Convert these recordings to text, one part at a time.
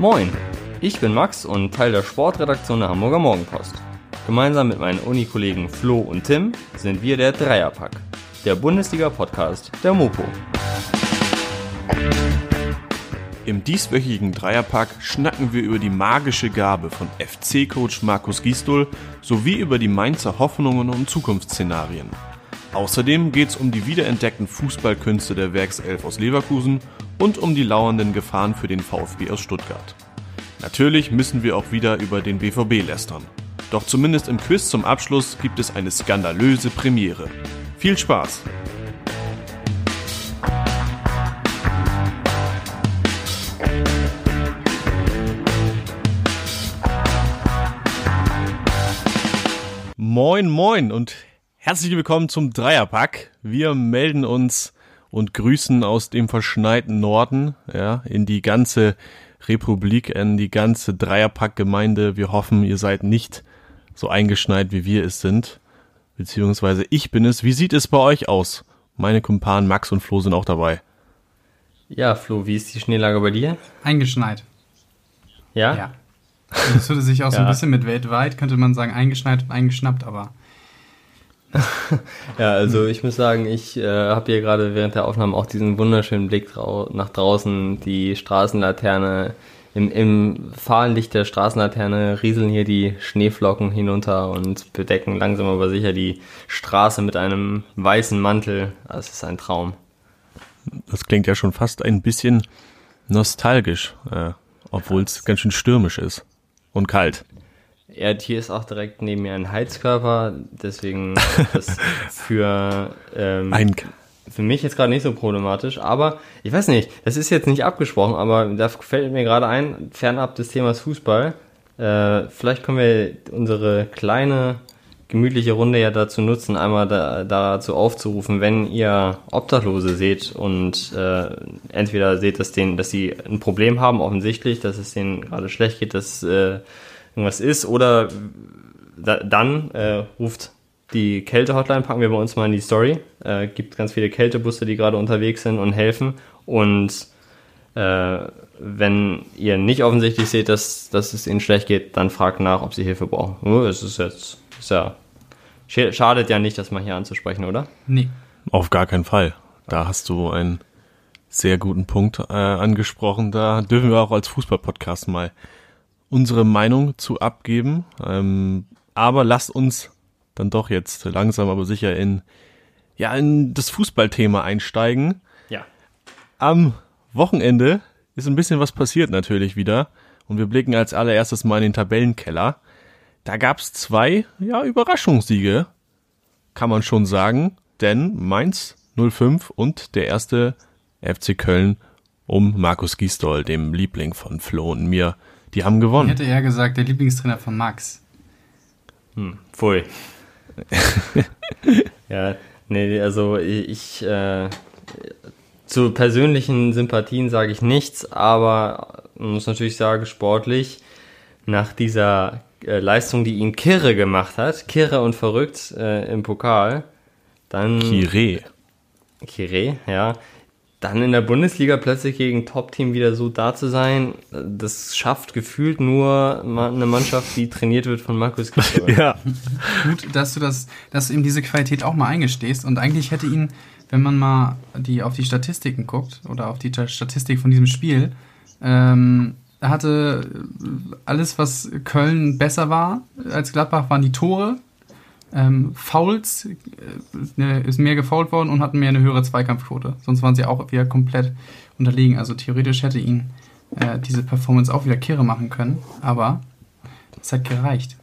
Moin, ich bin Max und Teil der Sportredaktion der Hamburger Morgenpost. Gemeinsam mit meinen Unikollegen Flo und Tim sind wir der Dreierpack, der Bundesliga-Podcast der Mopo. Im dieswöchigen Dreierpack schnacken wir über die magische Gabe von FC-Coach Markus Gisdol sowie über die Mainzer Hoffnungen und Zukunftsszenarien. Außerdem geht es um die wiederentdeckten Fußballkünste der Werkself aus Leverkusen und um die lauernden Gefahren für den VfB aus Stuttgart. Natürlich müssen wir auch wieder über den BVB lästern. Doch zumindest im Quiz zum Abschluss gibt es eine skandalöse Premiere. Viel Spaß! Moin, moin und herzlich willkommen zum Dreierpack. Wir melden uns und grüßen aus dem verschneiten Norden, ja, in die ganze Republik, in die ganze Dreierpack-Gemeinde. Wir hoffen, ihr seid nicht so eingeschneit, wie wir es sind. Beziehungsweise ich bin es. Wie sieht es bei euch aus? Meine Kumpanen Max und Flo sind auch dabei. Ja, Flo, wie ist die Schneelage bei dir? Eingeschneit. Ja? Ja. Das hörte sich auch so ein bisschen mit weltweit, könnte man sagen, eingeschneit und eingeschnappt, aber Ja, also ich muss sagen, ich äh, habe hier gerade während der Aufnahme auch diesen wunderschönen Blick drau nach draußen, die Straßenlaterne. Im, Im Fahrenlicht der Straßenlaterne rieseln hier die Schneeflocken hinunter und bedecken langsam aber sicher die Straße mit einem weißen Mantel. Das ist ein Traum. Das klingt ja schon fast ein bisschen nostalgisch, äh, obwohl es ganz schön stürmisch ist und kalt. Ja, hier ist auch direkt neben mir ein Heizkörper, deswegen ist das für ähm, Ein für mich jetzt gerade nicht so problematisch, aber ich weiß nicht, das ist jetzt nicht abgesprochen, aber da fällt mir gerade ein, fernab des Themas Fußball, äh, vielleicht können wir unsere kleine gemütliche Runde ja dazu nutzen, einmal da, dazu aufzurufen, wenn ihr Obdachlose seht und äh, entweder seht, dass, denen, dass sie ein Problem haben, offensichtlich, dass es denen gerade schlecht geht, dass äh, irgendwas ist, oder da, dann äh, ruft die Kälte-Hotline, packen wir bei uns mal in die Story. Äh, gibt ganz viele Kältebusse, die gerade unterwegs sind und helfen. Und äh, wenn ihr nicht offensichtlich seht, dass, dass es ihnen schlecht geht, dann fragt nach, ob sie Hilfe brauchen. Es ist jetzt, ist ja, sch- schadet ja nicht, das mal hier anzusprechen, oder? nee. Auf gar keinen Fall. Da hast du einen sehr guten Punkt äh, angesprochen. Da dürfen wir auch als Fußball-Podcast mal unsere Meinung zu abgeben. Ähm, aber lasst uns dann doch jetzt langsam aber sicher in, ja, in das Fußballthema einsteigen. Ja. Am Wochenende ist ein bisschen was passiert natürlich wieder. Und wir blicken als allererstes mal in den Tabellenkeller. Da gab's zwei, ja, Überraschungssiege, kann man schon sagen. Denn Mainz 05 und der erste FC Köln um Markus Gisdol, dem Liebling von Flo und mir, die haben Ich gewonnen. hätte eher gesagt, der Lieblingstrainer von Max. Hm, pfui. ja, nee, also ich, äh, zu persönlichen Sympathien sage ich nichts, aber man muss natürlich sagen, sportlich, nach dieser äh, Leistung, die ihn kirre gemacht hat, kirre und verrückt äh, im Pokal, dann Kire. Kire, ja. Dann in der Bundesliga plötzlich gegen Top-Team wieder so da zu sein, das schafft gefühlt nur eine Mannschaft, die trainiert wird von Markus Gisdol. Ja, Gut, dass du das, dass du ihm diese Qualität auch mal eingestehst. Und eigentlich hätte ihn, wenn man mal die auf die Statistiken guckt oder auf die Ta- Statistik von diesem Spiel, ähm, er hatte alles, was Köln besser war als Gladbach, waren die Tore. Ähm, Fouls äh, ne, ist mehr gefoult worden und hatten mehr eine höhere Zweikampfquote. Sonst waren sie auch wieder komplett unterlegen. Also theoretisch hätte ihn äh, diese Performance auch wieder Kehre machen können. Aber es hat gereicht.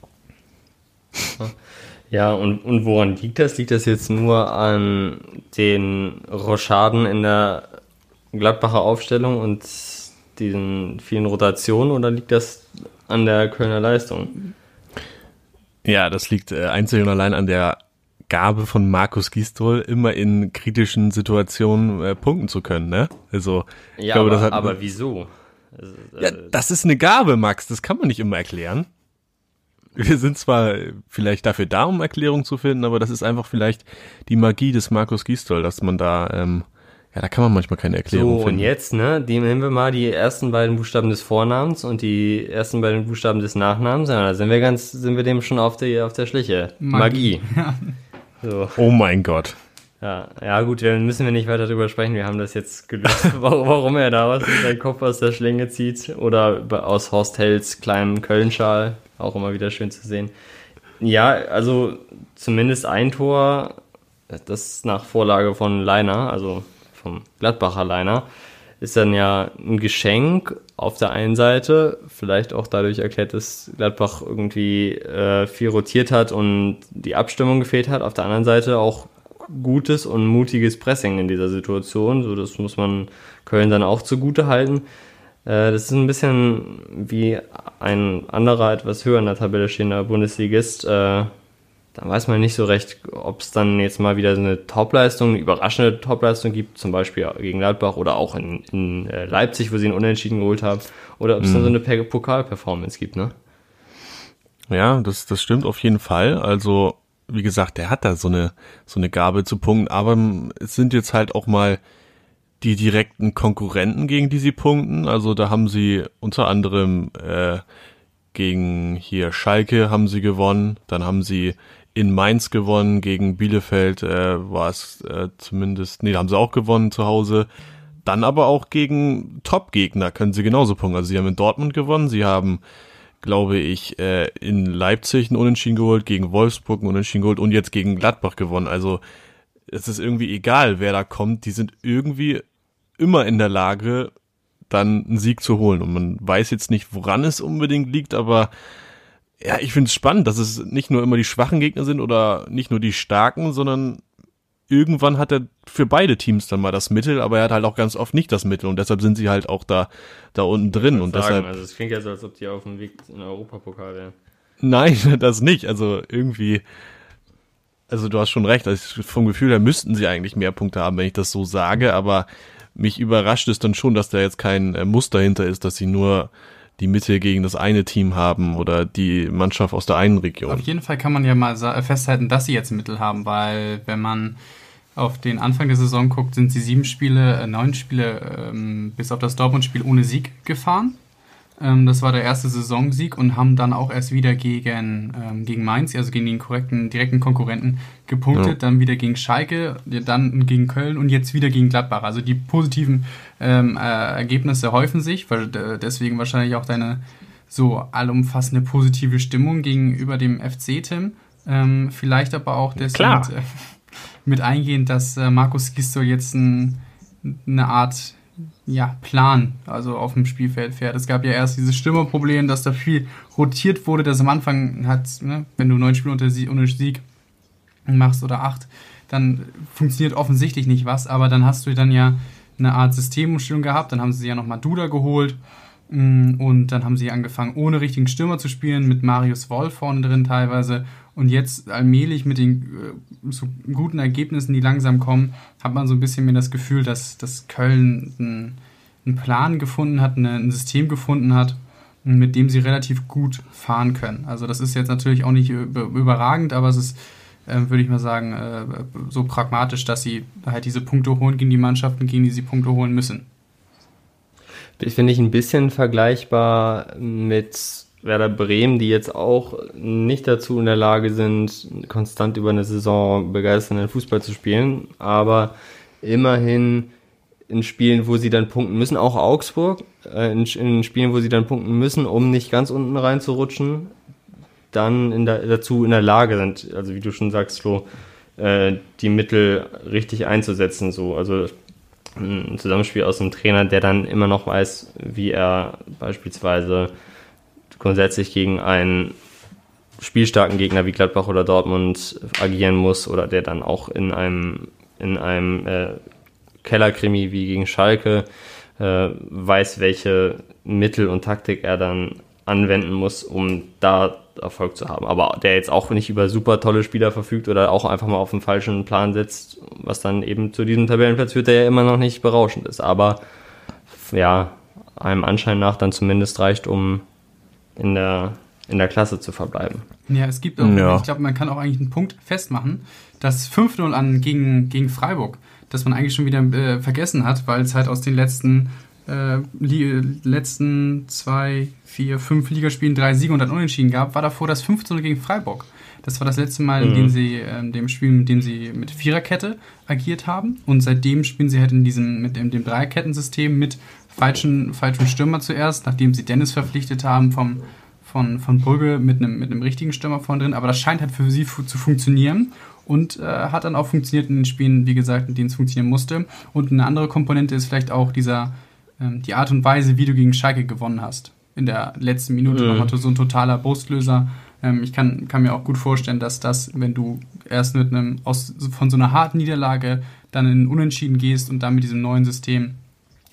Ja, und, und woran liegt das? Liegt das jetzt nur an den Rochaden in der Gladbacher Aufstellung und diesen vielen Rotationen oder liegt das an der Kölner Leistung? Ja, das liegt äh, einzig und allein an der Gabe von Markus Gisdol, immer in kritischen Situationen äh, punkten zu können, ne? Also, ich Ja, glaube, aber, das hat. aber wieso? Also, ja, äh, das ist eine Gabe, Max, das kann man nicht immer erklären. Wir sind zwar vielleicht dafür da, um Erklärungen zu finden, aber das ist einfach vielleicht die Magie des Markus Gisdol, dass man da ähm, Ja, da kann man manchmal keine Erklärung so, finden. und jetzt, ne, nehmen wir mal die ersten beiden Buchstaben des Vornamens und die ersten beiden Buchstaben des Nachnamens. Ja, da sind wir ganz, sind wir dem schon auf, die, auf der Schliche. Magie. So. Oh mein Gott. Ja, ja gut, dann müssen wir nicht weiter drüber sprechen. Wir haben das jetzt gelöst, warum er da was mit seinem Kopf aus der Schlinge zieht. Oder aus Horst Hells kleinem Kölnschal. Auch immer wieder schön zu sehen. Ja, also zumindest ein Tor, das nach Vorlage von Leiner, also vom Gladbacher Leiner, ist dann ja ein Geschenk auf der einen Seite, vielleicht auch dadurch erklärt, dass Gladbach irgendwie äh, viel rotiert hat und die Abstimmung gefehlt hat. Auf der anderen Seite auch gutes und mutiges Pressing in dieser Situation. So, das muss man Köln dann auch zugute halten. Äh, das ist ein bisschen wie ein anderer, etwas höher in der Tabelle stehender Bundesligist. Äh, da weiß man nicht so recht, ob es dann jetzt mal wieder so eine Topleistung, eine überraschende Topleistung gibt, zum Beispiel gegen Gladbach oder auch in, in äh, Leipzig, wo sie einen Unentschieden geholt haben, oder ob es dann so eine Pe- Pokalperformance gibt, ne? Ja, das, das stimmt auf jeden Fall. Also, wie gesagt, der hat da so eine, so eine Gabe zu punkten, aber es sind jetzt halt auch mal die direkten Konkurrenten, gegen die sie punkten. Also da haben sie unter anderem äh, gegen hier Schalke haben sie gewonnen, dann haben sie in Mainz gewonnen, gegen Bielefeld äh, war es äh, zumindest, nee, da haben sie auch gewonnen zu Hause. Dann aber auch gegen Top-Gegner können sie genauso punkten. Also sie haben in Dortmund gewonnen, sie haben glaube ich, äh, in Leipzig einen Unentschieden geholt, gegen Wolfsburg einen Unentschieden geholt und jetzt gegen Gladbach gewonnen. Also es ist irgendwie egal, wer da kommt. Die sind irgendwie immer in der Lage, dann einen Sieg zu holen. Und man weiß jetzt nicht, woran es unbedingt liegt, aber ja, ich finde es spannend, dass es nicht nur immer die schwachen Gegner sind oder nicht nur die starken, sondern irgendwann hat er für beide Teams dann mal das Mittel, aber er hat halt auch ganz oft nicht das Mittel und deshalb sind sie halt auch da, da unten drin und Sagen, deshalb Also es klingt ja so, als ob die auf dem Weg in den Europapokal wären. Nein, das nicht. Also irgendwie, also du hast schon recht. Also vom Gefühl her müssten sie eigentlich mehr Punkte haben, wenn ich das so sage. Aber mich überrascht es dann schon, dass da jetzt kein äh, Muster hinter ist, dass sie nur die Mitte gegen das eine Team haben oder die Mannschaft aus der einen Region. Auf jeden Fall kann man ja mal festhalten, dass sie jetzt Mittel haben, weil wenn man auf den Anfang der Saison guckt, sind sie sieben Spiele, äh, neun Spiele ähm, bis auf das Dortmund-Spiel ohne Sieg gefahren. Ähm, das war der erste Saisonsieg und haben dann auch erst wieder gegen, ähm, gegen Mainz, also gegen den korrekten, direkten Konkurrenten, gepunktet, Ja. dann wieder gegen Schalke, dann gegen Köln und jetzt wieder gegen Gladbach. Also die positiven ähm, äh, Ergebnisse häufen sich, weil äh, deswegen wahrscheinlich auch deine so allumfassende positive Stimmung gegenüber dem FC, Tim. Ähm, vielleicht aber auch deswegen. Mit, äh, mit eingehend, dass äh, Markus Gisto jetzt ein, eine Art ja, Plan, also auf dem Spielfeld fährt. Es gab ja erst dieses Stürmerproblem, dass da viel rotiert wurde, dass am Anfang hat, ne, wenn du neun Spiele unter Sie ohne Sieg machst oder acht, dann funktioniert offensichtlich nicht was, aber dann hast du dann ja eine Art Systemumstellung gehabt, dann haben sie ja nochmal Duda geholt und dann haben sie angefangen, ohne richtigen Stürmer zu spielen, mit Marius Wolf vorne drin teilweise und jetzt allmählich mit den äh, so guten Ergebnissen, die langsam kommen, hat man so ein bisschen mehr das Gefühl, dass, dass Köln einen, einen Plan gefunden hat, eine, ein System gefunden hat, mit dem sie relativ gut fahren können. Also das ist jetzt natürlich auch nicht über, überragend, aber es ist, äh, würde ich mal sagen, äh, so pragmatisch, dass sie halt diese Punkte holen gegen die Mannschaften, gegen die sie Punkte holen müssen. Finde ich ein bisschen vergleichbar mit Werder Bremen, die jetzt auch nicht dazu in der Lage sind, konstant über eine Saison begeisternden Fußball zu spielen, aber immerhin in Spielen, wo sie dann punkten müssen, auch Augsburg, äh, in, in Spielen, wo sie dann punkten müssen, um nicht ganz unten reinzurutschen, dann in der, dazu in der Lage sind, also wie du schon sagst, Flo, äh, die Mittel richtig einzusetzen. So. Also ein Zusammenspiel aus einem Trainer, der dann immer noch weiß, wie er beispielsweise grundsätzlich gegen einen spielstarken Gegner wie Gladbach oder Dortmund agieren muss oder der dann auch in einem in einem äh, Kellerkrimi wie gegen Schalke äh, weiß, welche Mittel und Taktik er dann anwenden muss, um da Erfolg zu haben. Aber der jetzt auch nicht über super tolle Spieler verfügt oder auch einfach mal auf den falschen Plan setzt, was dann eben zu diesem Tabellenplatz führt, der ja immer noch nicht berauschend ist. Aber ja, einem Anschein nach dann zumindest reicht, um in der in der Klasse zu verbleiben. Ja, es gibt auch, ja. ich glaube, man kann auch eigentlich einen Punkt festmachen, dass 5-0 an gegen, gegen Freiburg, dass man eigentlich schon wieder äh, vergessen hat, weil es halt aus den letzten äh, letzten zwei, vier, fünf Ligaspielen drei Siege und dann Unentschieden gab, war davor das 15 gegen Freiburg. Das war das letzte Mal, in dem mhm. sie, äh, dem Spiel, in dem sie mit Viererkette agiert haben. Und seitdem spielen sie halt in diesem, mit dem, dem Dreierkettensystem mit falschen, falschen Stürmer zuerst, nachdem sie Dennis verpflichtet haben vom, von, von Brügge mit einem, mit einem richtigen Stürmer vorne drin. Aber das scheint halt für sie zu funktionieren und äh, hat dann auch funktioniert in den Spielen, wie gesagt, in denen es funktionieren musste. Und eine andere Komponente ist vielleicht auch dieser, ähm, die Art und Weise, wie du gegen Schalke gewonnen hast. In der letzten Minute mhm. nochmal so ein totaler Brustlöser. Ähm, ich kann, kann mir auch gut vorstellen, dass das, wenn du erst mit einem aus, von so einer harten Niederlage dann in Unentschieden gehst und dann mit diesem neuen System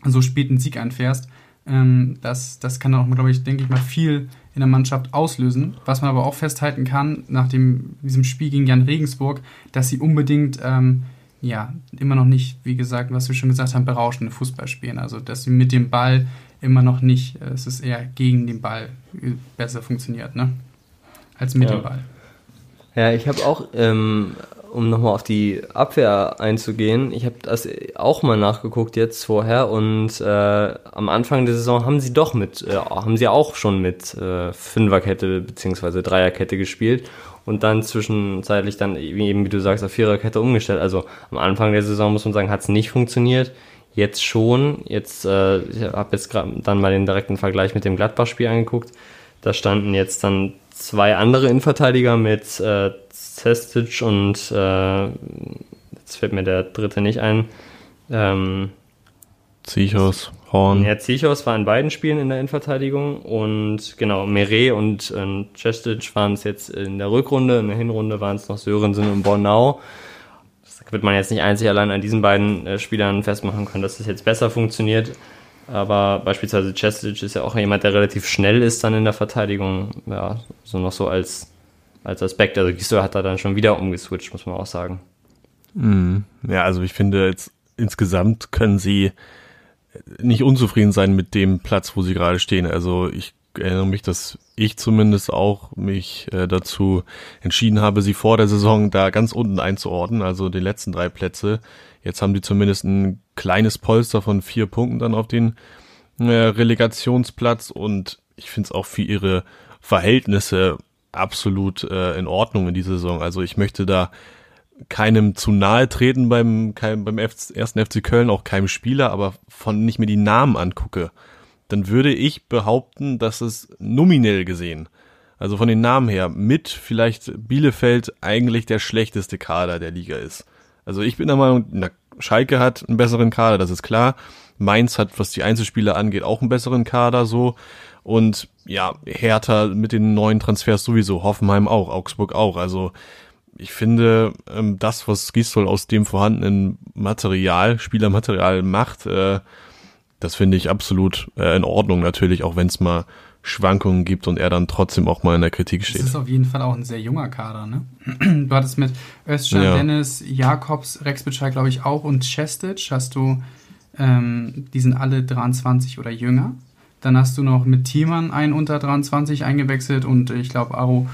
so spät einen Sieg einfährst, ähm, das, das kann auch, glaube ich, denke ich mal, viel in der Mannschaft auslösen. Was man aber auch festhalten kann, nach dem, diesem Spiel gegen Jan Regensburg, dass sie unbedingt ähm, ja, immer noch nicht, wie gesagt, was wir schon gesagt haben, berauschende Fußball spielen. Also, dass sie mit dem Ball immer noch nicht, äh, es ist eher gegen den Ball äh, besser funktioniert, ne? Als mit ja. dem Ball. Ja, ich habe auch, ähm, um nochmal auf die Abwehr einzugehen, ich habe das auch mal nachgeguckt jetzt vorher und äh, am Anfang der Saison haben sie doch mit, äh, haben sie auch schon mit äh, Fünferkette bzw. Dreierkette gespielt und dann zwischenzeitlich dann eben, wie du sagst, auf Viererkette umgestellt. Also am Anfang der Saison muss man sagen, hat es nicht funktioniert. Jetzt schon. Jetzt, äh, ich habe jetzt gerade dann mal den direkten Vergleich mit dem Gladbach-Spiel angeguckt. Da standen jetzt dann zwei andere Innenverteidiger mit äh, Cestic und äh, jetzt fällt mir der dritte nicht ein. Ähm, Zichos. Horn. Ja, Zichos war in beiden Spielen in der Innenverteidigung und genau, Meret und äh, Cestic waren es jetzt in der Rückrunde, in der Hinrunde waren es noch Sörensen und Bornau. Wird man jetzt nicht einzig allein an diesen beiden äh, Spielern festmachen können, dass es das jetzt besser funktioniert. Aber beispielsweise Cestic ist ja auch jemand, der relativ schnell ist dann in der Verteidigung. Ja, so noch so als, als Aspekt. Also Gisdol hat da dann schon wieder umgeswitcht, muss man auch sagen. Mm, ja, also ich finde jetzt insgesamt können sie nicht unzufrieden sein mit dem Platz, wo sie gerade stehen. Also ich erinnere mich, dass ich zumindest auch mich äh, dazu entschieden habe, sie vor der Saison da ganz unten einzuordnen, also die letzten drei Plätze. Jetzt haben die zumindest ein kleines Polster von vier Punkten dann auf den äh, Relegationsplatz und ich finde es auch für ihre Verhältnisse absolut äh, in Ordnung in dieser Saison. Also ich möchte da keinem zu nahe treten beim, beim ersten FC Köln, auch keinem Spieler, aber von nicht mir die Namen angucke, dann würde ich behaupten, dass es nominell gesehen, also von den Namen her, mit vielleicht Bielefeld eigentlich der schlechteste Kader der Liga ist. Also ich bin der Meinung, na, Schalke hat einen besseren Kader, das ist klar. Mainz hat, was die Einzelspieler angeht, auch einen besseren Kader so. Und ja, Hertha mit den neuen Transfers sowieso, Hoffenheim auch, Augsburg auch. Also ich finde, ähm, das, was Gisdol aus dem vorhandenen Material, Spielermaterial macht, äh, das finde ich absolut äh, in Ordnung natürlich, auch wenn es mal Schwankungen gibt und er dann trotzdem auch mal in der Kritik steht. Das ist auf jeden Fall auch ein sehr junger Kader, ne? Du hattest mit Özcan, ja. Dennis, Jakobs, Rex Bitschei, glaube ich, auch und Chestic hast du, ähm, die sind alle 23 oder jünger. Dann hast du noch mit Thiemann einen unter 23 eingewechselt und ich glaube Aro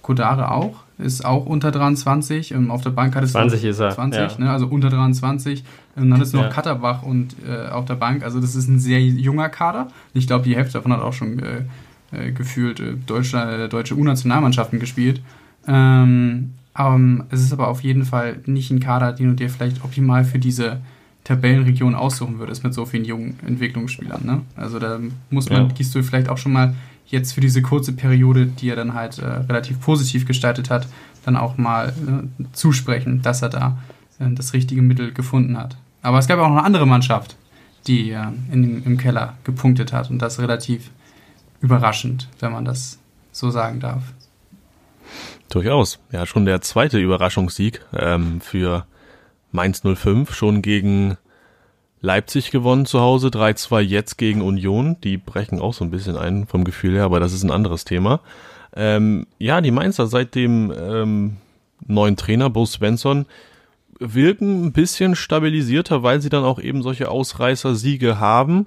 Kodare auch ist auch unter 23. Ähm, auf der Bank hat es 20 ist er. 20, ja. ne? also unter 23. Und dann ist noch ja. Katterbach und äh, auf der Bank. Also das ist ein sehr junger Kader. Ich glaube, die Hälfte davon hat auch schon äh, äh gefühlt äh, Deutschland, deutsche U-Nationalmannschaften gespielt. Ähm, ähm, es ist aber auf jeden Fall nicht ein Kader, den du dir vielleicht optimal für diese Tabellenregion aussuchen würdest mit so vielen jungen Entwicklungsspielern. Ne? Also da muss man, ja. gehst du vielleicht auch schon mal jetzt für diese kurze Periode, die er dann halt äh, relativ positiv gestaltet hat, dann auch mal äh, zusprechen, dass er da äh, das richtige Mittel gefunden hat. Aber es gab auch noch eine andere Mannschaft, die äh, in, im Keller gepunktet hat und das relativ überraschend, wenn man das so sagen darf. Durchaus. Ja, schon der zweite Überraschungssieg ähm, für Mainz 05, schon gegen Leipzig gewonnen zu Hause, 3-2 jetzt gegen Union. Die brechen auch so ein bisschen ein vom Gefühl her, aber das ist ein anderes Thema. Ähm, ja, die Mainzer seit dem ähm, neuen Trainer, Bo Svensson, wirken ein bisschen stabilisierter, weil sie dann auch eben solche Ausreißer-Siege haben.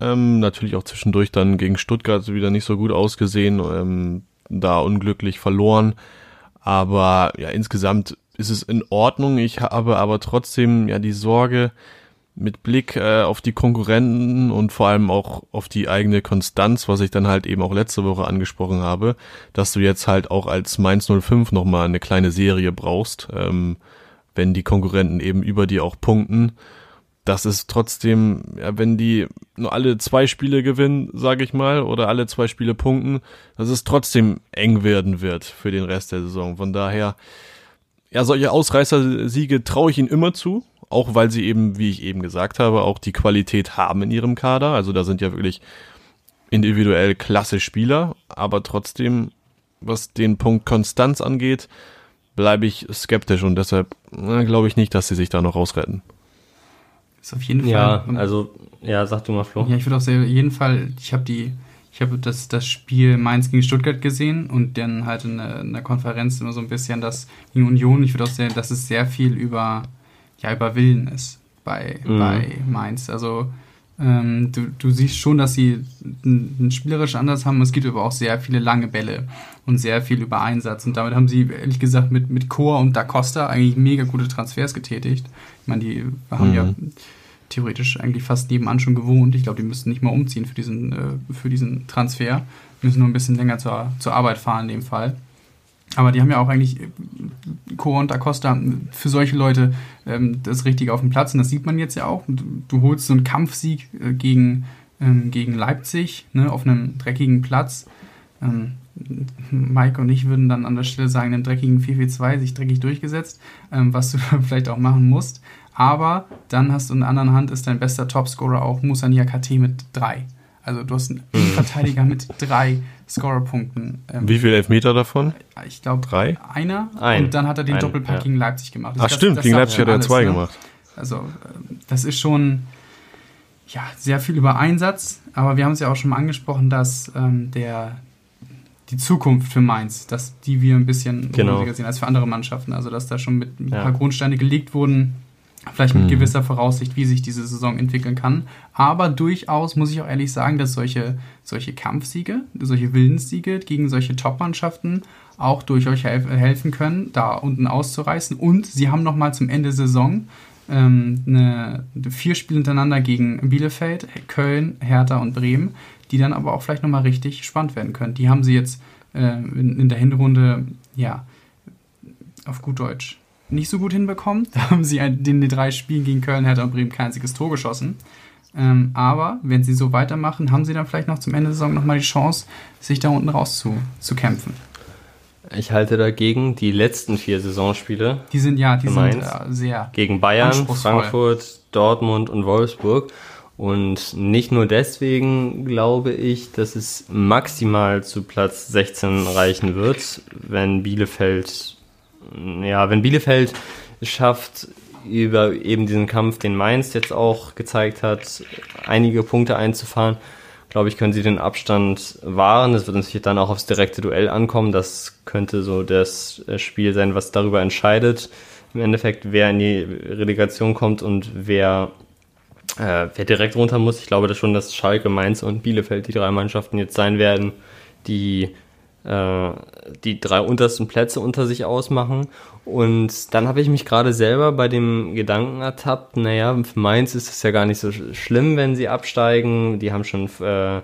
Ähm, natürlich auch zwischendurch dann gegen Stuttgart wieder nicht so gut ausgesehen, ähm, da unglücklich verloren. Aber ja, insgesamt ist es in Ordnung. Ich habe aber trotzdem ja die Sorge, mit Blick äh, auf die Konkurrenten und vor allem auch auf die eigene Konstanz, was ich dann halt eben auch letzte Woche angesprochen habe, dass du jetzt halt auch als Mainz 05 nochmal eine kleine Serie brauchst, ähm, wenn die Konkurrenten eben über dir auch punkten das ist trotzdem, ja, wenn die nur alle zwei Spiele gewinnen, sage ich mal, oder alle zwei Spiele punkten, dass es trotzdem eng werden wird für den Rest der Saison. Von daher, ja, solche Ausreißersiege traue ich ihnen immer zu, auch weil sie eben, wie ich eben gesagt habe, auch die Qualität haben in ihrem Kader. Also da sind ja wirklich individuell klasse Spieler, aber trotzdem, was den Punkt Konstanz angeht, bleibe ich skeptisch und deshalb glaube ich nicht, dass sie sich da noch rausretten. Ist auf jeden Fall. Ja, also, ja, sag du mal, Flo. Ja, ich würde auf jeden Fall, ich habe die, ich habe das, das Spiel Mainz gegen Stuttgart gesehen und dann halt in der, in der Konferenz immer so ein bisschen das gegen Union. Ich würde auch sagen, dass es sehr viel über, ja, über Willen ist bei, mhm. bei Mainz. Also, ähm, du, du siehst schon, dass sie einen spielerischen Ansatz haben. Es gibt aber auch sehr viele lange Bälle und sehr viel über Einsatz. Und damit haben sie, ehrlich gesagt, mit, mit Chor und Da Costa eigentlich mega gute Transfers getätigt. Ich meine, die haben mhm. ja theoretisch eigentlich fast nebenan schon gewohnt. Ich glaube, die müssten nicht mal umziehen für diesen, äh, für diesen Transfer. Müssen nur ein bisschen länger zur, zur Arbeit fahren in dem Fall. Aber die haben ja auch eigentlich äh, und Acosta für solche Leute ähm, das Richtige auf dem Platz. Und das sieht man jetzt ja auch. Du, du holst so einen Kampfsieg äh, gegen, ähm, gegen Leipzig ne, auf einem dreckigen Platz. Ähm, Mike und ich würden dann an der Stelle sagen, einen dreckigen 4-4-2 sich dreckig durchgesetzt, ähm, was du vielleicht auch machen musst. Aber dann hast du in der anderen Hand ist dein bester Topscorer auch Musa Niakate mit drei. Also du hast einen mhm. Verteidiger mit drei Scorerpunkten. Ähm, Wie viele Elfmeter davon? Ich glaube drei. Einer. Ein. Und dann hat er den Ein, Doppelpack ja. gegen Leipzig gemacht. Also Ach das, stimmt, das gegen Leipzig hat er zwei ne? gemacht. Also das ist schon ja sehr viel über Einsatz. Aber wir haben es ja auch schon mal angesprochen, dass ähm, der die Zukunft für Mainz, dass die wir ein bisschen genau. sehen als für andere Mannschaften. Also dass da schon mit ein ja. paar Grundsteine gelegt wurden Vielleicht mit mhm. gewisser Voraussicht, wie sich diese Saison entwickeln kann. Aber durchaus muss ich auch ehrlich sagen, dass solche, solche Kampfsiege, solche Willenssiege gegen solche Top-Mannschaften auch durch euch helf helfen können, da unten auszureißen. Und sie haben nochmal zum Ende der Saison ähm, eine, vier Spiele hintereinander gegen Bielefeld, Köln, Hertha und Bremen, die dann aber auch vielleicht nochmal richtig spannend werden können. Die haben sie jetzt äh, in, in der Hinrunde, ja, auf gut Deutsch nicht so gut hinbekommen. Da haben sie in den drei Spielen gegen Köln, Hertha und Bremen kein einziges Tor geschossen. Ähm, aber wenn sie so weitermachen, haben sie dann vielleicht noch zum Ende der Saison nochmal die Chance, sich da unten raus zu, zu kämpfen. Ich halte dagegen die letzten vier Saisonspiele. Die sind ja, die sind äh, sehr gegen Bayern, Frankfurt, Dortmund und Wolfsburg. Und nicht nur deswegen glaube ich, dass es maximal zu Platz 16 reichen wird, wenn Bielefeld ja, wenn Bielefeld schafft, über eben diesen Kampf, den Mainz jetzt auch gezeigt hat, einige Punkte einzufahren, glaube ich, können sie den Abstand wahren. Es wird natürlich dann auch aufs direkte Duell ankommen. Das könnte so das Spiel sein, was darüber entscheidet. Im Endeffekt, wer in die Relegation kommt und wer, äh, wer direkt runter muss. Ich glaube dass schon, dass Schalke, Mainz und Bielefeld die drei Mannschaften jetzt sein werden, die äh, die drei untersten Plätze unter sich ausmachen. Und dann habe ich mich gerade selber bei dem Gedanken ertappt, naja, für Mainz ist es ja gar nicht so schlimm, wenn sie absteigen. Die haben schon, äh,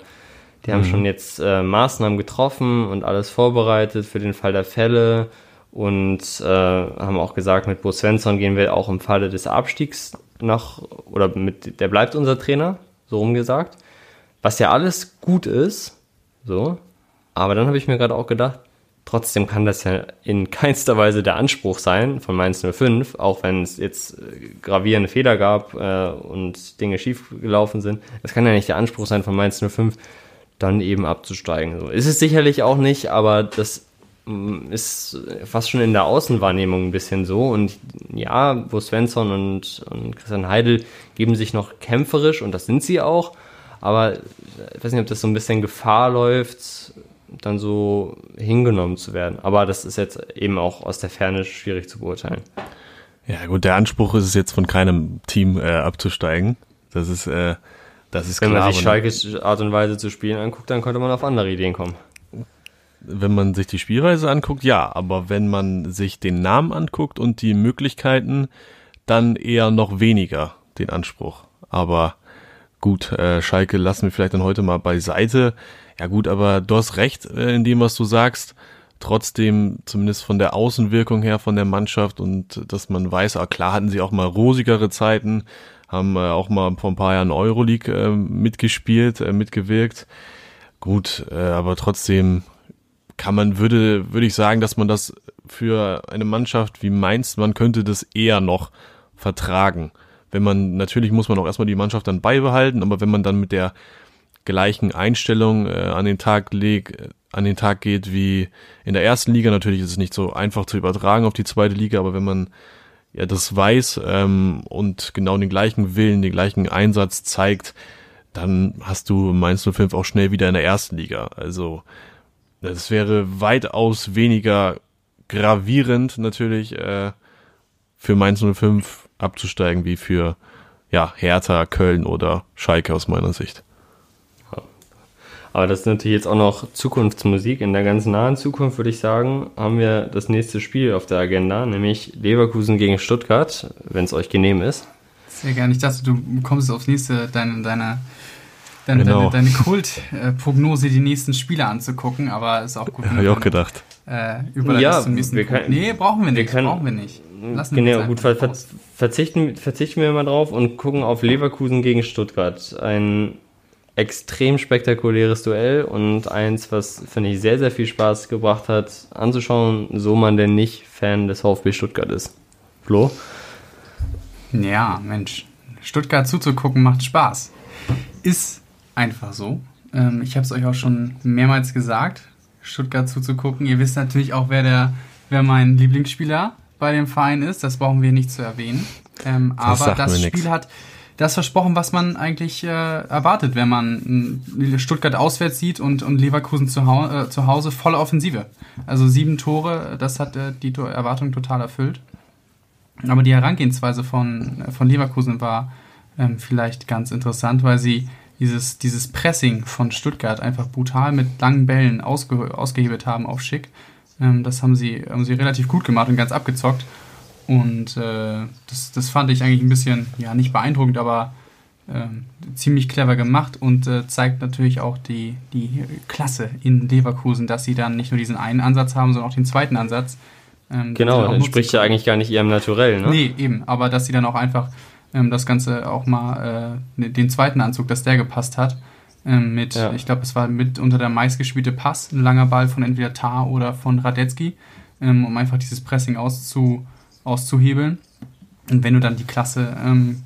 die haben mhm. schon jetzt äh, Maßnahmen getroffen und alles vorbereitet für den Fall der Fälle und äh, haben auch gesagt, mit Bo Svensson gehen wir auch im Falle des Abstiegs nach, oder mit, der bleibt unser Trainer, so rumgesagt. Was ja alles gut ist, so, aber dann habe ich mir gerade auch gedacht, trotzdem kann das ja in keinster Weise der Anspruch sein von Mainz 05, auch wenn es jetzt äh, gravierende Fehler gab äh, und Dinge schief gelaufen sind. Das kann ja nicht der Anspruch sein von Mainz 05, dann eben abzusteigen. So ist es sicherlich auch nicht, aber das ist fast schon in der Außenwahrnehmung ein bisschen so. Und ja, Bo Svensson und, und Christian Heidel geben sich noch kämpferisch und das sind sie auch. Aber ich weiß nicht, ob das so ein bisschen Gefahr läuft, dann so hingenommen zu werden. Aber das ist jetzt eben auch aus der Ferne schwierig zu beurteilen. Ja, gut, der Anspruch ist es jetzt von keinem Team äh, abzusteigen. Das ist, äh, Das ist Wenn klar. man sich Schalkes Art und Weise zu spielen anguckt, dann könnte man auf andere Ideen kommen. Wenn man sich die Spielweise anguckt, ja, aber wenn man sich den Namen anguckt und die Möglichkeiten, dann eher noch weniger den Anspruch. Aber gut, äh, Schalke lassen wir vielleicht dann heute mal beiseite. Ja gut, aber du hast recht äh, in dem, was du sagst. Trotzdem, zumindest von der Außenwirkung her von der Mannschaft und dass man weiß, ah, klar hatten sie auch mal rosigere Zeiten, haben äh, auch mal vor ein paar Jahren Euroleague äh, mitgespielt, äh, mitgewirkt. Gut, äh, aber trotzdem kann man, würde, würde ich sagen, dass man das für eine Mannschaft wie Mainz, man könnte das eher noch vertragen. Wenn man, natürlich muss man auch erstmal die Mannschaft dann beibehalten, aber wenn man dann mit der gleichen Einstellung äh, an den Tag legt, äh, an den Tag geht wie in der ersten Liga, natürlich ist es nicht so einfach zu übertragen auf die zweite Liga, aber wenn man ja das weiß ähm, und genau den gleichen Willen, den gleichen Einsatz zeigt, dann hast du Mainz 05 auch schnell wieder in der ersten Liga. Also das wäre weitaus weniger gravierend natürlich äh, für Mainz 05 abzusteigen wie für ja, Hertha, Köln oder Schalke aus meiner Sicht. Aber das ist natürlich jetzt auch noch Zukunftsmusik. In der ganz nahen Zukunft würde ich sagen, haben wir das nächste Spiel auf der Agenda, nämlich Leverkusen gegen Stuttgart, wenn es euch genehm ist. Sehr gerne. Ich dachte, du kommst aufs nächste, deine, deine, deine, Genau. deine, deine Kultprognose, die nächsten Spiele anzugucken, aber ist auch gut. Habe ich auch gedacht. Äh, Ja, zum nächsten wir Punkt. können- Nee, brauchen wir nicht. können- brauchen wir nicht. Lassen wir Genau, gut, ver verzichten, verzichten wir mal drauf und gucken auf Leverkusen gegen Stuttgart. Ein extrem spektakuläres Duell und eins, was, finde ich, sehr, sehr viel Spaß gebracht hat anzuschauen, so man denn nicht Fan des VfB Stuttgart ist. Flo? Ja, Mensch. Stuttgart zuzugucken macht Spaß. Ist einfach so. Ähm, ich habe es euch auch schon mehrmals gesagt, Stuttgart zuzugucken. Ihr wisst natürlich auch, wer, der, wer mein Lieblingsspieler bei dem Verein ist. Das brauchen wir nicht zu erwähnen. Ähm, aber sagt das Spiel nix. hat das versprochen, was man eigentlich äh, erwartet, wenn man mh, Stuttgart auswärts sieht und, und Leverkusen zu, hau äh, zu Hause volle Offensive. Also sieben Tore, das hat äh, die Erwartung total erfüllt. Aber die Herangehensweise von, von Leverkusen war ähm, vielleicht ganz interessant, weil sie dieses, dieses Pressing von Stuttgart einfach brutal mit langen Bällen ausge, ausgehebelt haben auf Schick. Ähm, das haben sie, haben sie relativ gut gemacht und ganz abgezockt. Und äh, das, das fand ich eigentlich ein bisschen, ja, nicht beeindruckend, aber ähm, ziemlich clever gemacht und äh, zeigt natürlich auch die, die Klasse in Leverkusen, dass sie dann nicht nur diesen einen Ansatz haben, sondern auch den zweiten Ansatz. ähm, Genau, entspricht ja eigentlich gar nicht ihrem Naturell, ne? Nee, eben. Aber dass sie dann auch einfach ähm, das Ganze auch mal, äh, ne- den zweiten Anzug, dass der gepasst hat. Ähm, mit, Ja. ich glaube, es war mit unter der meistgespielte Pass, ein langer Ball von entweder Tar oder von Radetzky, ähm, um einfach dieses Pressing auszu, auszuhebeln. Und wenn du dann die Klasse ähm,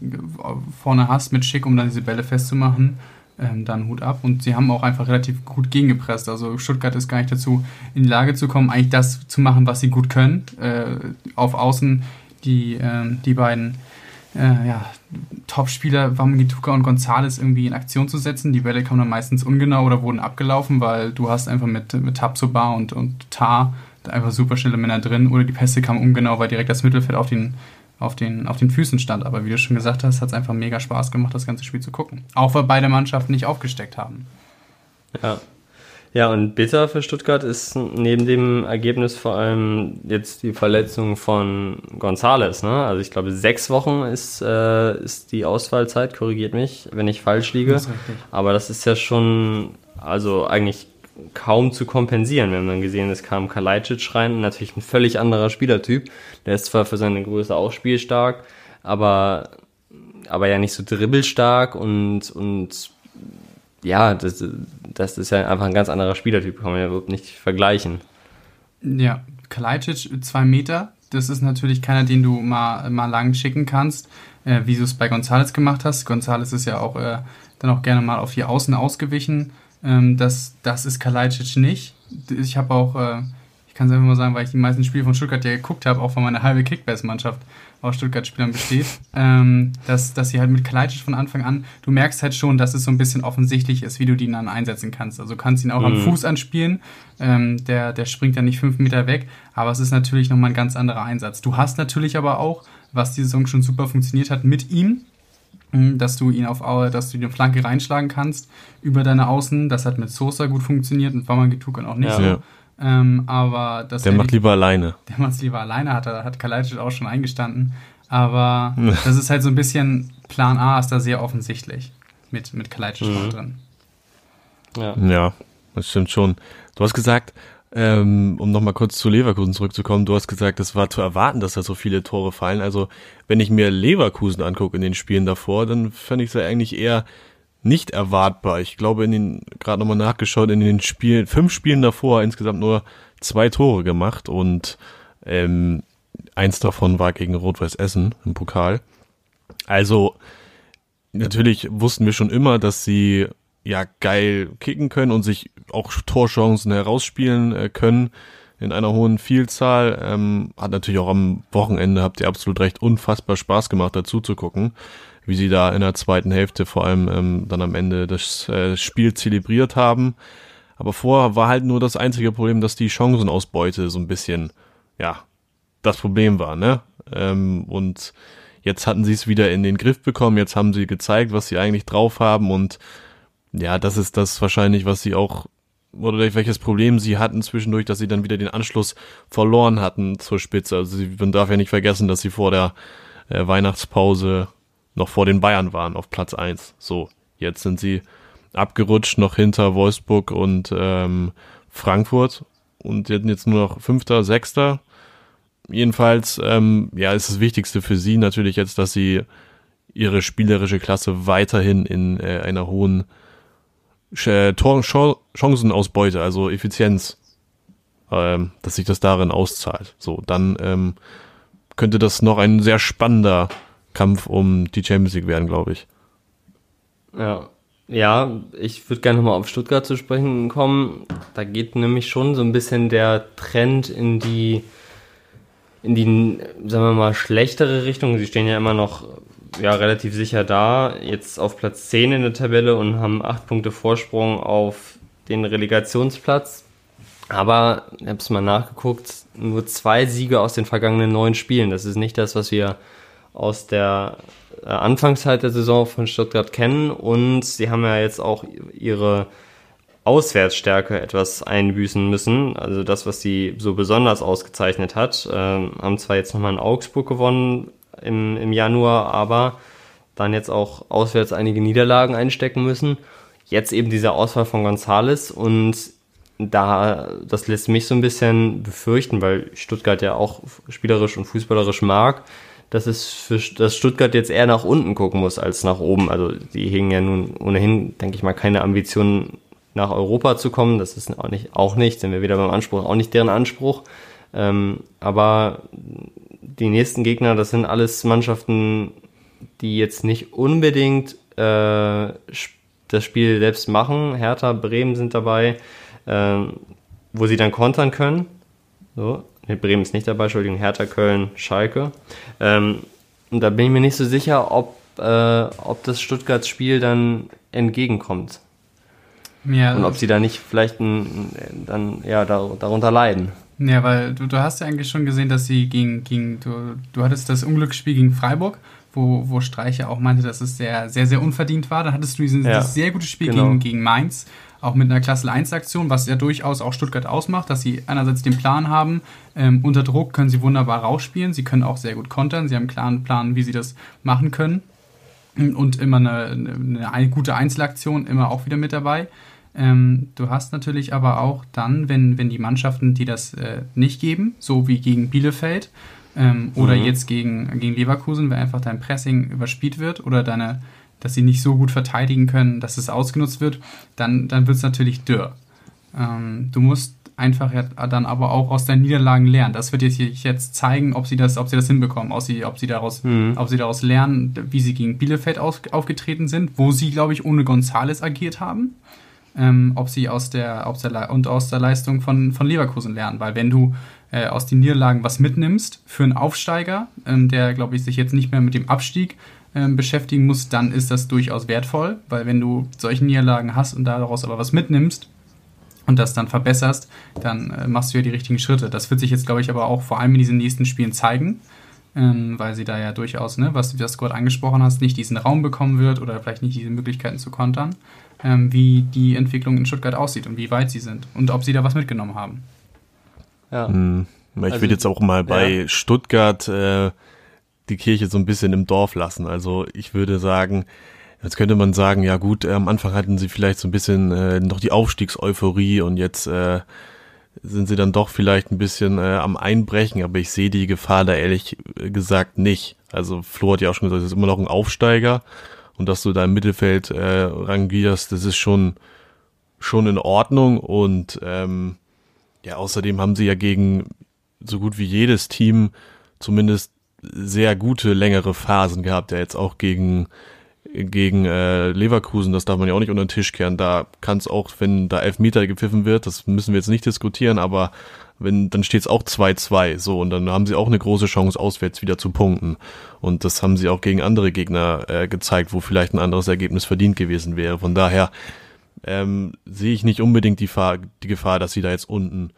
vorne hast mit Schick, um dann diese Bälle festzumachen, ähm, dann Hut ab. Und sie haben auch einfach relativ gut gegengepresst. Also Stuttgart ist gar nicht dazu in die Lage zu kommen, eigentlich das zu machen, was sie gut können. Äh, auf Außen die, ähm, die beiden äh, ja, Top-Spieler Wamangituka und Gonzales irgendwie in Aktion zu setzen. Die Bälle kamen dann meistens ungenau oder wurden abgelaufen, weil du hast einfach mit, mit Tabsoba und, und Tar da einfach super schnelle Männer drin oder die Pässe kamen ungenau, weil direkt das Mittelfeld auf den, auf den, auf den Füßen stand. Aber wie du schon gesagt hast, hat es einfach mega Spaß gemacht, das ganze Spiel zu gucken. Auch weil beide Mannschaften nicht aufgesteckt haben. Ja. Ja, und bitter für Stuttgart ist neben dem Ergebnis vor allem jetzt die Verletzung von Gonzales. Ne? Also ich glaube, sechs Wochen ist, äh, ist die Ausfallzeit, korrigiert mich, wenn ich falsch liege. Das. Aber das ist ja schon, also eigentlich kaum zu kompensieren. Wir haben dann gesehen, es kam Kalajdzic rein, natürlich ein völlig anderer Spielertyp. Der ist zwar für seine Größe auch spielstark, aber, aber ja nicht so dribbelstark und, und ja, das, das ist ja einfach ein ganz anderer Spielertyp, kann man ja überhaupt nicht vergleichen. Ja, Kalajdzic, zwei Meter. Das ist natürlich keiner, den du mal, mal lang schicken kannst, äh, wie du es bei Gonzales gemacht hast. Gonzales ist ja auch äh, dann auch gerne mal auf die Außen ausgewichen. Ähm, das, das ist Kalajdzic nicht. Ich habe auch, äh, ich kann es einfach mal sagen, weil ich die meisten Spiele von Stuttgart ja geguckt habe, auch von meiner halbe Kickbase-Mannschaft aus Stuttgart-Spielern besteht, ähm, dass, dass sie halt mit Kalajdzic von Anfang an, du merkst halt schon, dass es so ein bisschen offensichtlich ist, wie du den dann einsetzen kannst. Also du kannst ihn auch am Fuß anspielen, ähm, der, der springt dann nicht fünf Meter weg, aber es ist natürlich nochmal ein ganz anderer Einsatz. Du hast natürlich aber auch, was die Saison schon super funktioniert hat, mit ihm hm, dass du ihn auf dass du die Flanke reinschlagen kannst über deine Außen. Das hat mit Sosa gut funktioniert und Wamangitukan auch nicht ja. so. Ähm, aber das der macht lieber alleine. Der macht es lieber alleine, hat, hat Kalajdzic auch schon eingestanden. Aber das ist halt so ein bisschen, Plan A ist da sehr offensichtlich mit, mit Kalajdzic mhm. drin. Ja. ja, das stimmt schon. Du hast gesagt, ähm, um nochmal kurz zu Leverkusen zurückzukommen, du hast gesagt, es war zu erwarten, dass da so viele Tore fallen. Also, wenn ich mir Leverkusen angucke in den Spielen davor, dann fand ich es ja eigentlich eher nicht erwartbar. Ich glaube, in den, gerade nochmal nachgeschaut, in den Spielen, fünf Spielen davor insgesamt nur zwei Tore gemacht und ähm, eins davon war gegen Rot-Weiß Essen im Pokal. Also, natürlich wussten wir schon immer, dass sie ja geil kicken können und sich auch Torchancen herausspielen äh, können in einer hohen Vielzahl. Ähm, hat natürlich auch am Wochenende, habt ihr absolut recht, unfassbar Spaß gemacht, dazu zu gucken, wie sie da in der zweiten Hälfte vor allem ähm, dann am Ende das äh, Spiel zelebriert haben. Aber vorher war halt nur das einzige Problem, dass die Chancenausbeute so ein bisschen, ja, das Problem war, ne? Ähm, und jetzt hatten sie es wieder in den Griff bekommen, jetzt haben sie gezeigt, was sie eigentlich drauf haben und ja, das ist das wahrscheinlich, was sie auch oder welches Problem sie hatten zwischendurch, dass sie dann wieder den Anschluss verloren hatten zur Spitze. Also sie, man darf ja nicht vergessen, dass sie vor der äh, Weihnachtspause noch vor den Bayern waren auf Platz eins. So, jetzt sind sie abgerutscht noch hinter Wolfsburg und ähm, Frankfurt und jetzt jetzt nur noch Fünfter, Sechster. Jedenfalls, ähm, ja, ist das Wichtigste für sie natürlich jetzt, dass sie ihre spielerische Klasse weiterhin in äh, einer hohen äh, Chancenausbeute, also Effizienz, ähm, dass sich das darin auszahlt. So, dann ähm, könnte das noch ein sehr spannender Kampf um die Champions League werden, glaube ich. Ja. Ja, ich würde gerne nochmal auf Stuttgart zu sprechen kommen. Da geht nämlich schon so ein bisschen der Trend in die, in die, sagen wir mal, schlechtere Richtung. Sie stehen ja immer noch ja, relativ sicher da, jetzt auf Platz 10 in der Tabelle und haben 8 Punkte Vorsprung auf den Relegationsplatz. Aber, ich habe es mal nachgeguckt, nur zwei Siege aus den vergangenen neun Spielen. Das ist nicht das, was wir aus der äh, Anfangszeit der Saison von Stuttgart kennen. Und sie haben ja jetzt auch ihre Auswärtsstärke etwas einbüßen müssen. Also das, was sie so besonders ausgezeichnet hat. Ähm, haben zwar jetzt nochmal in Augsburg gewonnen, im, im Januar, aber dann jetzt auch auswärts einige Niederlagen einstecken müssen. Jetzt eben dieser Ausfall von Gonzales und da, das lässt mich so ein bisschen befürchten, weil Stuttgart ja auch spielerisch und fußballerisch mag, dass es für dass Stuttgart jetzt eher nach unten gucken muss als nach oben. Also die hegen ja nun ohnehin, denke ich mal, keine Ambitionen nach Europa zu kommen. Das ist auch nicht, auch nicht, sind wir wieder beim Anspruch, auch nicht deren Anspruch. Ähm, aber die nächsten Gegner, das sind alles Mannschaften, die jetzt nicht unbedingt äh, das Spiel selbst machen. Hertha, Bremen sind dabei, äh, wo sie dann kontern können. So, Bremen ist nicht dabei, Entschuldigung, Hertha, Köln, Schalke. Ähm, und da bin ich mir nicht so sicher, ob, äh, ob das Stuttgarts Spiel dann entgegenkommt. Ja, und ob sie da nicht vielleicht ein, dann ja darunter leiden. Ja, weil du, du hast ja eigentlich schon gesehen, dass sie gegen, gegen du, du hattest das Unglücksspiel gegen Freiburg, wo, wo Streicher auch meinte, dass es sehr, sehr, sehr unverdient war. Da hattest du diesen, ja, dieses sehr gute Spiel genau. gegen, gegen Mainz, auch mit einer Klasse 1 Aktion, was ja durchaus auch Stuttgart ausmacht, dass sie einerseits den Plan haben, ähm, unter Druck können sie wunderbar rausspielen, sie können auch sehr gut kontern, sie haben einen klaren Plan, wie sie das machen können und immer eine, eine, eine gute Einzelaktion immer auch wieder mit dabei. Ähm, du hast natürlich aber auch dann, wenn, wenn die Mannschaften, die das äh, nicht geben, so wie gegen Bielefeld ähm, oder mhm. jetzt gegen, gegen Leverkusen, wenn einfach dein Pressing überspielt wird oder deine, dass sie nicht so gut verteidigen können, dass es ausgenutzt wird, dann, dann wird es natürlich dürr. Ähm, du musst einfach ja dann aber auch aus deinen Niederlagen lernen. Das wird jetzt, jetzt zeigen, ob sie das, ob sie das hinbekommen, ob sie, ob sie, daraus, mhm. ob sie daraus lernen, wie sie gegen Bielefeld auf, aufgetreten sind, wo sie, glaube ich, ohne Gonzales agiert haben ähm, ob sie aus der, aus der und aus der Leistung von, von Leverkusen lernen. Weil wenn du äh, aus den Niederlagen was mitnimmst für einen Aufsteiger, ähm, der, glaube ich, sich jetzt nicht mehr mit dem Abstieg ähm, beschäftigen muss, dann ist das durchaus wertvoll, weil wenn du solche Niederlagen hast und daraus aber was mitnimmst und das dann verbesserst, dann äh, machst du ja die richtigen Schritte. Das wird sich jetzt, glaube ich, aber auch vor allem in diesen nächsten Spielen zeigen. ähm, weil sie da ja durchaus, ne, was du das gerade angesprochen hast, nicht diesen Raum bekommen wird oder vielleicht nicht diese Möglichkeiten zu kontern, ähm, wie die Entwicklung in Stuttgart aussieht und wie weit sie sind und ob sie da was mitgenommen haben. Ja. Hm. Ich also, will jetzt auch mal bei ja. Stuttgart äh, die Kirche so ein bisschen im Dorf lassen. Also ich würde sagen, Jetzt könnte man sagen, ja gut, äh, am Anfang hatten sie vielleicht so ein bisschen äh, noch die Aufstiegseuphorie und jetzt äh, sind sie dann doch vielleicht ein bisschen äh, am Einbrechen, aber ich sehe die Gefahr da ehrlich gesagt nicht. Also Flo hat ja auch schon gesagt, es ist immer noch ein Aufsteiger und dass du da im Mittelfeld äh, rangierst, das ist schon schon in Ordnung und ähm, ja, außerdem haben sie ja gegen so gut wie jedes Team zumindest sehr gute längere Phasen gehabt, ja jetzt auch gegen gegen äh, Leverkusen, das darf man ja auch nicht unter den Tisch kehren. Da kann es auch, wenn da Elfmeter gepfiffen wird, das müssen wir jetzt nicht diskutieren, aber wenn, dann steht es auch 2-2, so, und dann haben sie auch eine große Chance, auswärts wieder zu punkten. Und das haben sie auch gegen andere Gegner äh, gezeigt, wo vielleicht ein anderes Ergebnis verdient gewesen wäre. Von daher ähm, sehe ich nicht unbedingt die, Fahr die Gefahr, dass sie da jetzt unten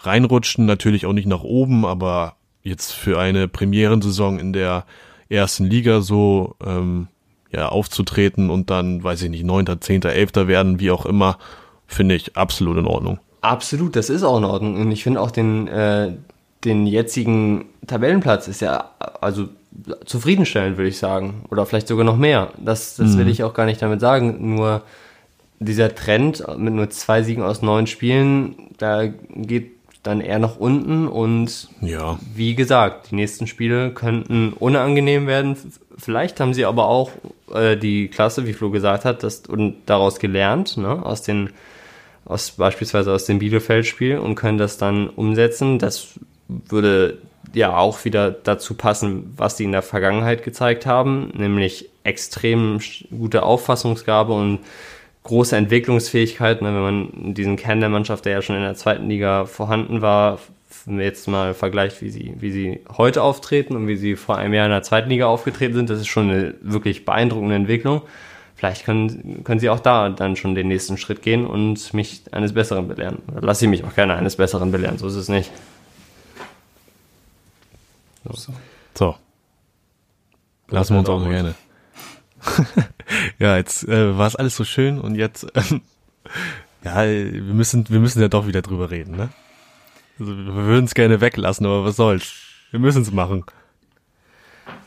reinrutschen, natürlich auch nicht nach oben, aber jetzt für eine Premierensaison in der ersten Liga so ähm, ja, aufzutreten und dann, weiß ich nicht, neunter, zehnter, elfter werden, wie auch immer, finde ich absolut in Ordnung. Absolut, das ist auch in Ordnung. Und ich finde auch den, äh, den jetzigen Tabellenplatz ist ja also zufriedenstellend, würde ich sagen. Oder vielleicht sogar noch mehr. Das, das mhm. will ich auch gar nicht damit sagen. Nur dieser Trend mit nur zwei Siegen aus neun Spielen, da geht dann eher nach unten und ja. wie gesagt, die nächsten Spiele könnten unangenehm werden. Vielleicht haben sie aber auch äh, die Klasse, wie Flo gesagt hat, das, und daraus gelernt, ne, aus den, aus beispielsweise aus dem Bielefeld-Spiel und können das dann umsetzen. Das würde ja auch wieder dazu passen, was sie in der Vergangenheit gezeigt haben, nämlich extrem gute Auffassungsgabe und große Entwicklungsfähigkeit, ne, wenn man diesen Kern der Mannschaft, der ja schon in der zweiten Liga vorhanden war, jetzt mal vergleicht, wie sie, wie sie heute auftreten und wie sie vor einem Jahr in der zweiten Liga aufgetreten sind, das ist schon eine wirklich beeindruckende Entwicklung. Vielleicht können, können sie auch da dann schon den nächsten Schritt gehen und mich eines Besseren belehren. Oder lasse ich mich auch gerne eines Besseren belehren, so ist es nicht. So. so. Lassen wir uns auch gerne. ja, jetzt äh, war es alles so schön und jetzt, ähm, ja, wir müssen, wir müssen ja doch wieder drüber reden, ne? Also, wir würden es gerne weglassen, aber was soll's? Wir müssen es machen.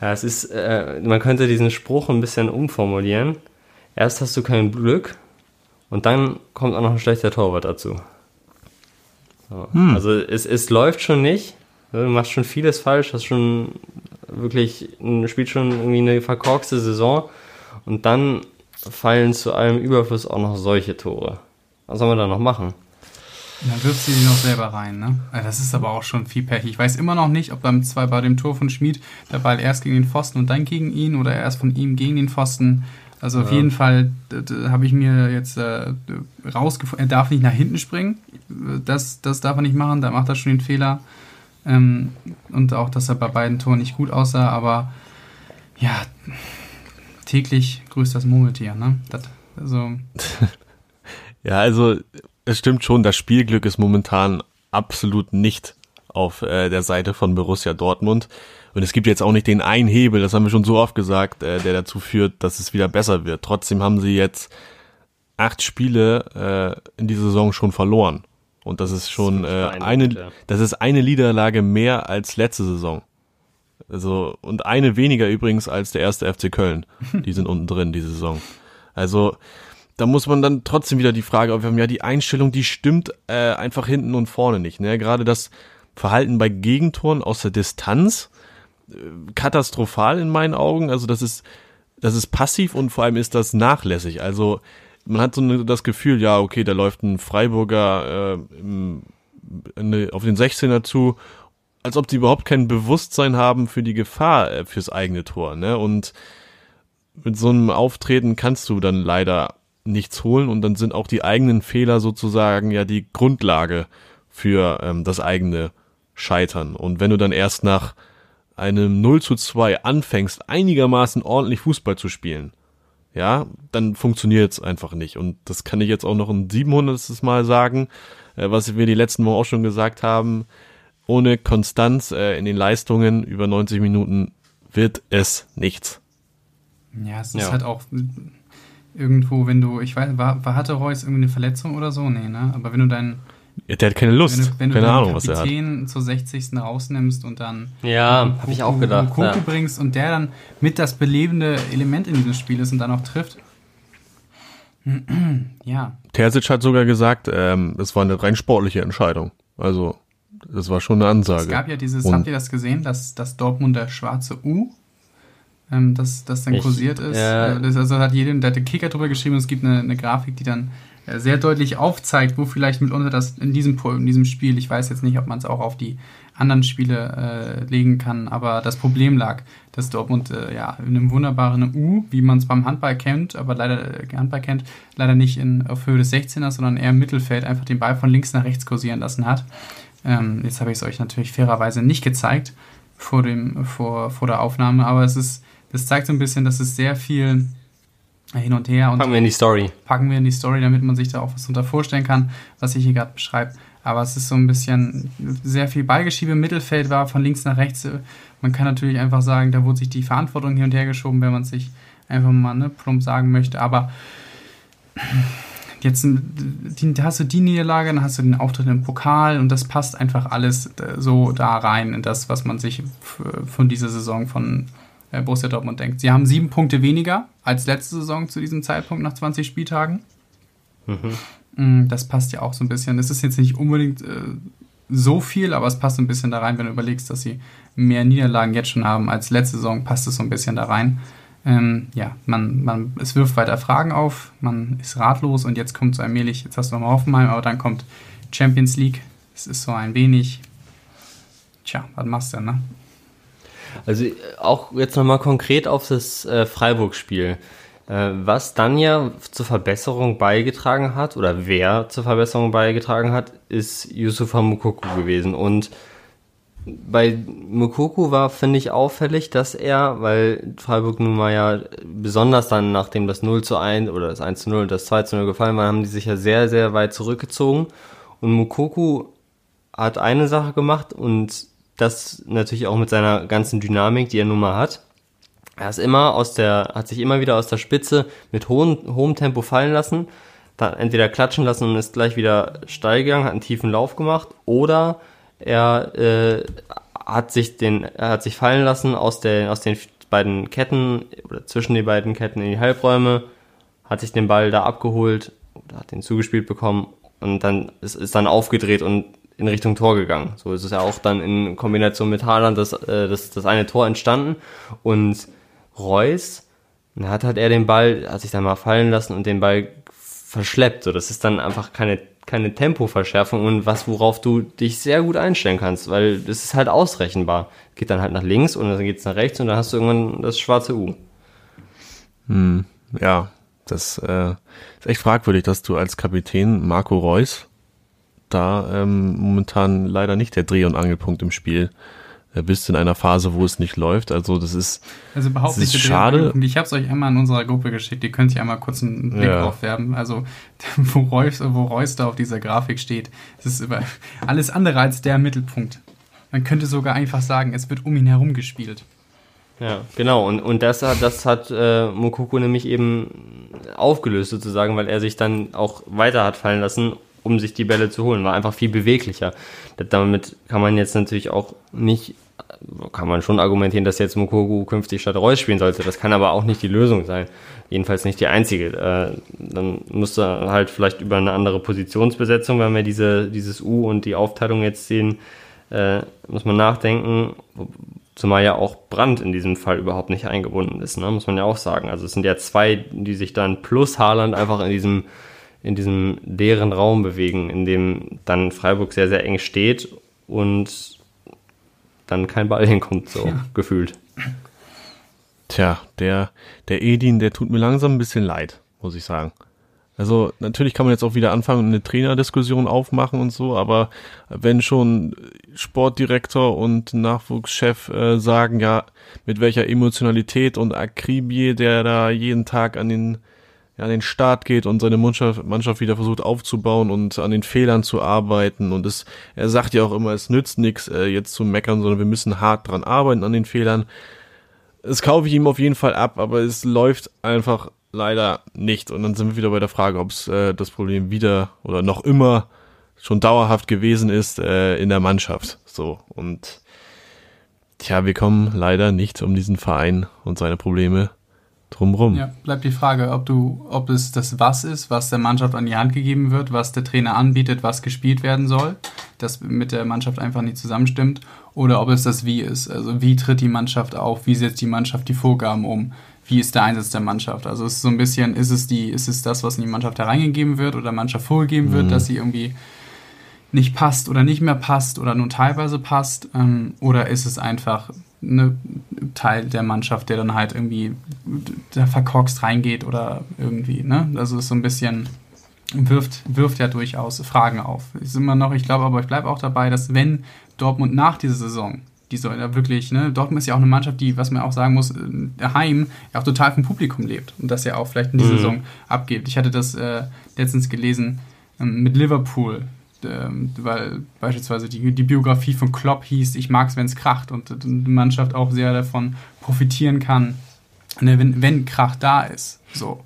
Ja, es ist, äh, man könnte diesen Spruch ein bisschen umformulieren. Erst hast du kein Glück und dann kommt auch noch ein schlechter Torwart dazu. So. Hm. Also es, es läuft schon nicht. Du machst schon vieles falsch, hast schon wirklich, spielt schon irgendwie eine verkorkste Saison und dann fallen zu allem Überfluss auch noch solche Tore. Was soll man da noch machen? Dann wirft sie die noch selber rein, ne? Das ist aber auch schon viel Pech. Ich weiß immer noch nicht, ob beim zwei bei dem Tor von Schmid der Ball erst gegen den Pfosten und dann gegen ihn oder erst von ihm gegen den Pfosten. Also ja. auf jeden Fall habe ich mir jetzt äh, rausgefunden, er darf nicht nach hinten springen. Das, das darf er nicht machen, da macht er schon den Fehler. Ähm, und auch, dass er bei beiden Toren nicht gut aussah, aber ja, täglich grüßt das Murmeltier, ne? Das, also. ja, also es stimmt schon, das Spielglück ist momentan absolut nicht auf äh, der Seite von Borussia Dortmund. Und es gibt jetzt auch nicht den einen Hebel, das haben wir schon so oft gesagt, äh, der dazu führt, dass es wieder besser wird. Trotzdem haben sie jetzt acht Spiele äh, in dieser Saison schon verloren. Und das ist schon äh, eine, das ist eine Niederlage mehr als letzte Saison. Also, und eine weniger übrigens als der erste FC Köln. Die sind unten drin, diese Saison. Also, da muss man dann trotzdem wieder die Frage aufwerfen, ja, die Einstellung, die stimmt äh, einfach hinten und vorne nicht. Ne? Gerade das Verhalten bei Gegentoren aus der Distanz, äh, katastrophal in meinen Augen. Also, das ist, das ist passiv und vor allem ist das nachlässig. Also, man hat so das Gefühl, ja, okay, da läuft ein Freiburger äh, auf den 16er zu als ob die überhaupt kein Bewusstsein haben für die Gefahr äh, fürs eigene Tor, ne? Und mit so einem Auftreten kannst du dann leider nichts holen und dann sind auch die eigenen Fehler sozusagen ja die Grundlage für ähm, das eigene Scheitern. Und wenn du dann erst nach einem 0 zu 2 anfängst, einigermaßen ordentlich Fußball zu spielen, ja, dann funktioniert es einfach nicht. Und das kann ich jetzt auch noch ein 700. Mal sagen, äh, was wir die letzten Mal auch schon gesagt haben ohne Konstanz äh, in den Leistungen über 90 Minuten wird es nichts. Ja, es ist ja. halt auch irgendwo, wenn du, ich weiß, war, war hatte Reus irgendwie eine Verletzung oder so? Nee, ne? Aber wenn du deinen ja, der hat keine Lust. Wenn du, wenn keine du Ahnung, was er hat. zur 60. rausnimmst und dann ja, habe ich auch gedacht, Koku ja. bringst und der dann mit das belebende Element in diesem Spiel ist und dann auch trifft. ja. Terzic hat sogar gesagt, ähm, es war eine rein sportliche Entscheidung. Also, das war schon eine Ansage. Es gab ja dieses, und habt ihr das gesehen, dass das Dortmunder schwarze U ähm, das, das dann ich, kursiert ist. Ja. Äh, das, also hat jedem, der hat den Kicker drüber geschrieben und es gibt eine, eine Grafik, die dann äh, sehr deutlich aufzeigt, wo vielleicht mitunter das in diesem, in diesem Spiel, ich weiß jetzt nicht, ob man es auch auf die anderen Spiele äh, legen kann, aber das Problem lag, dass Dortmund äh, ja in einem wunderbaren U, wie man es beim Handball kennt, aber leider äh, Handball kennt, leider nicht in, auf Höhe des 16ers, sondern eher im Mittelfeld einfach den Ball von links nach rechts kursieren lassen hat. Ähm, jetzt habe ich es euch natürlich fairerweise nicht gezeigt vor, dem, vor, vor der Aufnahme, aber es ist das zeigt so ein bisschen, dass es sehr viel hin und her und packen wir in die Story. Packen wir in die Story, damit man sich da auch was darunter vorstellen kann, was ich hier gerade beschreibe. Aber es ist so ein bisschen sehr viel Ballgeschiebe im Mittelfeld war von links nach rechts. Man kann natürlich einfach sagen, da wurde sich die Verantwortung hin und her geschoben, wenn man es sich einfach mal ne, plump sagen möchte. Aber jetzt die, hast du die Niederlage, dann hast du den Auftritt im Pokal und das passt einfach alles äh, so da rein in das, was man sich von dieser Saison von äh, Borussia Dortmund denkt. Sie haben sieben Punkte weniger als letzte Saison zu diesem Zeitpunkt nach 20 Spieltagen. Mhm. Das passt ja auch so ein bisschen. Das ist jetzt nicht unbedingt äh, so viel, aber es passt ein bisschen da rein, wenn du überlegst, dass sie mehr Niederlagen jetzt schon haben als letzte Saison, passt es so ein bisschen da rein. Ähm, ja, man, man, es wirft weiter Fragen auf, man ist ratlos und jetzt kommt so allmählich, jetzt hast du nochmal Hoffenheim, aber dann kommt Champions League. Es ist so ein wenig, tja, was machst du, ne? Also auch jetzt nochmal konkret auf das äh, Freiburg-Spiel. Äh, was dann ja zur Verbesserung beigetragen hat, oder wer zur Verbesserung beigetragen hat, ist Yusufa Mukoku gewesen. Und bei Mukoku war, finde ich, auffällig, dass er, weil Freiburg nun mal ja besonders dann, nachdem das 0 zu 1 oder das 1 zu 0 und das 2 zu 0 gefallen war, haben die sich ja sehr, sehr weit zurückgezogen. Und Mukoku hat eine Sache gemacht und das natürlich auch mit seiner ganzen Dynamik, die er nun mal hat. Er ist immer aus der, hat sich immer wieder aus der Spitze mit hohem, hohem Tempo fallen lassen, dann entweder klatschen lassen und ist gleich wieder steil gegangen, hat einen tiefen Lauf gemacht, oder er äh, hat sich den, er hat sich fallen lassen aus der, aus den beiden Ketten oder zwischen den beiden Ketten in die Halbräume, hat sich den Ball da abgeholt oder hat den zugespielt bekommen und dann ist, ist dann aufgedreht und in Richtung Tor gegangen. So ist es ja auch dann in Kombination mit Haaland das, äh, das, das eine Tor entstanden. Und Reus, hat halt er den Ball, hat sich dann mal fallen lassen und den Ball verschleppt. So, das ist dann einfach keine, keine Tempoverschärfung und was, worauf du dich sehr gut einstellen kannst, weil das ist halt ausrechenbar. Geht dann halt nach links und dann geht es nach rechts und dann hast du irgendwann das schwarze U. Hm, ja, das äh, ist echt fragwürdig, dass du als Kapitän Marco Reus da ähm, momentan leider nicht der Dreh- und Angelpunkt im Spiel bist in einer Phase, wo es nicht läuft. Also das ist, also überhaupt nicht schade. Ich habe es euch einmal in unserer Gruppe geschickt. Die könnt ihr einmal kurz einen Blick ja. drauf werfen. Also wo Reus, wo Reus da auf dieser Grafik steht, das ist über alles andere als der Mittelpunkt. Man könnte sogar einfach sagen, es wird um ihn herum gespielt. Ja, genau. Und, und das hat, das hat äh, Mokoko nämlich eben aufgelöst sozusagen, weil er sich dann auch weiter hat fallen lassen um sich die Bälle zu holen. War einfach viel beweglicher. Damit kann man jetzt natürlich auch nicht, kann man schon argumentieren, dass jetzt Mukogu künftig statt Reus spielen sollte. Das kann aber auch nicht die Lösung sein. Jedenfalls nicht die einzige. Äh, dann musste halt vielleicht über eine andere Positionsbesetzung, wenn wir diese, dieses U und die Aufteilung jetzt sehen, äh, muss man nachdenken. Zumal ja auch Brand in diesem Fall überhaupt nicht eingebunden ist, ne? muss man ja auch sagen. Also es sind ja zwei, die sich dann plus Haaland einfach in diesem in diesem leeren Raum bewegen, in dem dann Freiburg sehr, sehr eng steht und dann kein Ball hinkommt, so ja. gefühlt. Tja, der, der Edin, der tut mir langsam ein bisschen leid, muss ich sagen. Also natürlich kann man jetzt auch wieder anfangen und eine Trainerdiskussion aufmachen und so, aber wenn schon Sportdirektor und Nachwuchschef äh, sagen, ja, mit welcher Emotionalität und Akribie der da jeden Tag an den ja, an den Start geht und seine Mannschaft, Mannschaft wieder versucht aufzubauen und an den Fehlern zu arbeiten. Und es, er sagt ja auch immer, es nützt nichts, äh, jetzt zu meckern, sondern wir müssen hart dran arbeiten an den Fehlern. Das kaufe ich ihm auf jeden Fall ab, aber es läuft einfach leider nicht. Und dann sind wir wieder bei der Frage, ob es äh, das Problem wieder oder noch immer schon dauerhaft gewesen ist äh, in der Mannschaft. So und tja, wir kommen leider nicht um diesen Verein und seine Probleme drumrum. Ja, bleibt die Frage, ob du, ob es das Was ist, was der Mannschaft an die Hand gegeben wird, was der Trainer anbietet, was gespielt werden soll, das mit der Mannschaft einfach nicht zusammenstimmt, oder ob es das Wie ist. Also wie tritt die Mannschaft auf, wie setzt die Mannschaft die Vorgaben um, wie ist der Einsatz der Mannschaft. Also es ist so ein bisschen, ist es die, ist es das, was in die Mannschaft hereingegeben wird oder der Mannschaft vorgegeben wird, mhm. dass sie irgendwie nicht passt oder nicht mehr passt oder nur teilweise passt, ähm, oder ist es einfach ne, Teil der Mannschaft, der dann halt irgendwie da verkorkst reingeht oder irgendwie, ne? Also ist so ein bisschen wirft, wirft ja durchaus Fragen auf. Ist immer noch, ich glaube aber, ich bleibe auch dabei, dass wenn Dortmund nach dieser Saison, die soll ja wirklich, ne, Dortmund ist ja auch eine Mannschaft, die, was man auch sagen muss, daheim ja auch total vom Publikum lebt und das ja auch vielleicht in dieser mhm. Saison abgibt. Ich hatte das äh, letztens gelesen ähm, mit Liverpool, ähm, weil beispielsweise die, die Biografie von Klopp hieß, ich mag es, wenn es kracht und die Mannschaft auch sehr davon profitieren kann, ne, wenn, wenn Krach da ist. So.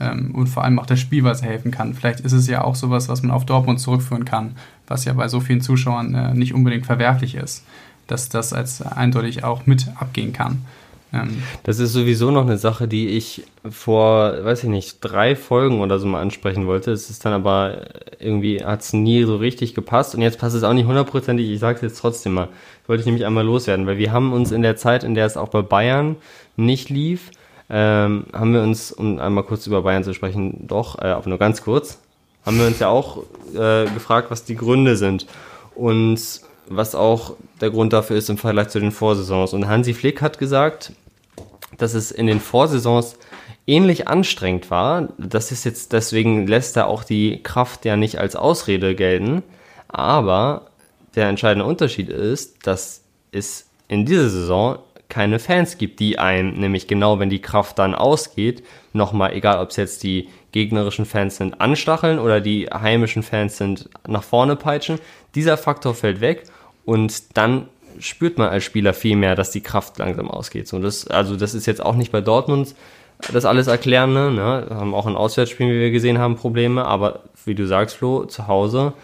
Ähm, und vor allem auch der Spielweise helfen kann. Vielleicht ist es ja auch sowas, was man auf Dortmund zurückführen kann, was ja bei so vielen Zuschauern äh, nicht unbedingt verwerflich ist, dass das als eindeutig auch mit abgehen kann. Ähm, das ist sowieso noch eine Sache, die ich vor, weiß ich nicht, drei Folgen oder so mal ansprechen wollte. Es ist dann aber irgendwie, hat es nie so richtig gepasst und jetzt passt es auch nicht hundertprozentig. Ich sage es jetzt trotzdem mal. Wollte ich nämlich einmal loswerden, weil wir haben uns in der Zeit, in der es auch bei Bayern nicht lief, ähm, haben wir uns, um einmal kurz über Bayern zu sprechen, doch, äh, aber nur ganz kurz, haben wir uns ja auch äh, gefragt, was die Gründe sind. Und was auch der Grund dafür ist im Vergleich zu den Vorsaisons. Und Hansi Flick hat gesagt, dass es in den Vorsaisons ähnlich anstrengend war. Das ist jetzt, deswegen lässt er auch die Kraft ja nicht als Ausrede gelten. Aber der entscheidende Unterschied ist, dass es in dieser Saison keine Fans gibt, die einen, nämlich genau wenn die Kraft dann ausgeht, nochmal, egal ob es jetzt die gegnerischen Fans sind, anstacheln oder die heimischen Fans sind, nach vorne peitschen. Dieser Faktor fällt weg und dann spürt man als Spieler viel mehr, dass die Kraft langsam ausgeht. So, das, also das ist jetzt auch nicht bei Dortmund das alles erklären. Ne? Wir haben auch in Auswärtsspielen, wie wir gesehen haben, Probleme. Aber wie du sagst, Flo, zu Hause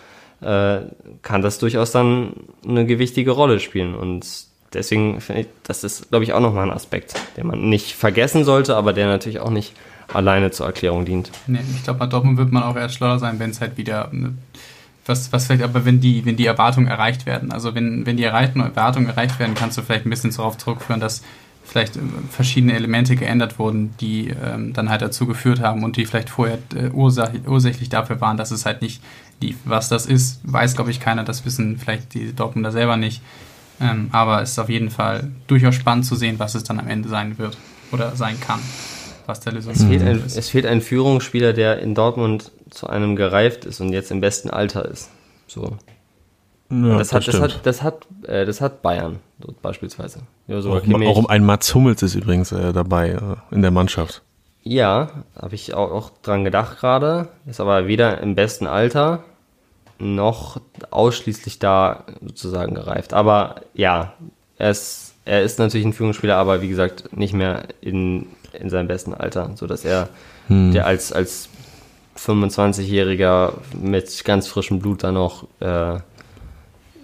äh, kann das durchaus dann eine gewichtige Rolle spielen. Und deswegen finde ich, das ist, glaube ich, auch nochmal ein Aspekt, den man nicht vergessen sollte, aber der natürlich auch nicht alleine zur Erklärung dient. Nee, ich glaube, bei Dortmund wird man auch erst schlauer sein, wenn es halt wieder eine was, was vielleicht aber, wenn die, wenn die Erwartungen erreicht werden. Also wenn, wenn die Erwartungen erreicht werden, kannst du vielleicht ein bisschen darauf zurückführen, dass vielleicht äh, verschiedene Elemente geändert wurden, die ähm, dann halt dazu geführt haben und die vielleicht vorher äh, ursächlich dafür waren, dass es halt nicht lief. Was das ist, weiß, glaube ich, keiner. Das wissen vielleicht die Dortmunder selber nicht. Ähm, aber es ist auf jeden Fall durchaus spannend zu sehen, was es dann am Ende sein wird oder sein kann. Was der Lösung es fehlt, ein, es fehlt ein Führungsspieler, der in Dortmund zu einem gereift ist und jetzt im besten Alter ist. So. Ja, das, hat, das, hat, das, hat, äh, das hat Bayern so beispielsweise. Ja, auch, auch um ein Mats Hummels ist übrigens äh, dabei äh, in der Mannschaft. Ja, habe ich auch, auch dran gedacht gerade. Ist aber weder im besten Alter noch ausschließlich da sozusagen gereift. Aber ja, er ist, er ist natürlich ein Führungsspieler, aber wie gesagt, nicht mehr in, in seinem besten Alter, sodass er hm. der als, als 25-Jähriger mit ganz frischem Blut da noch äh,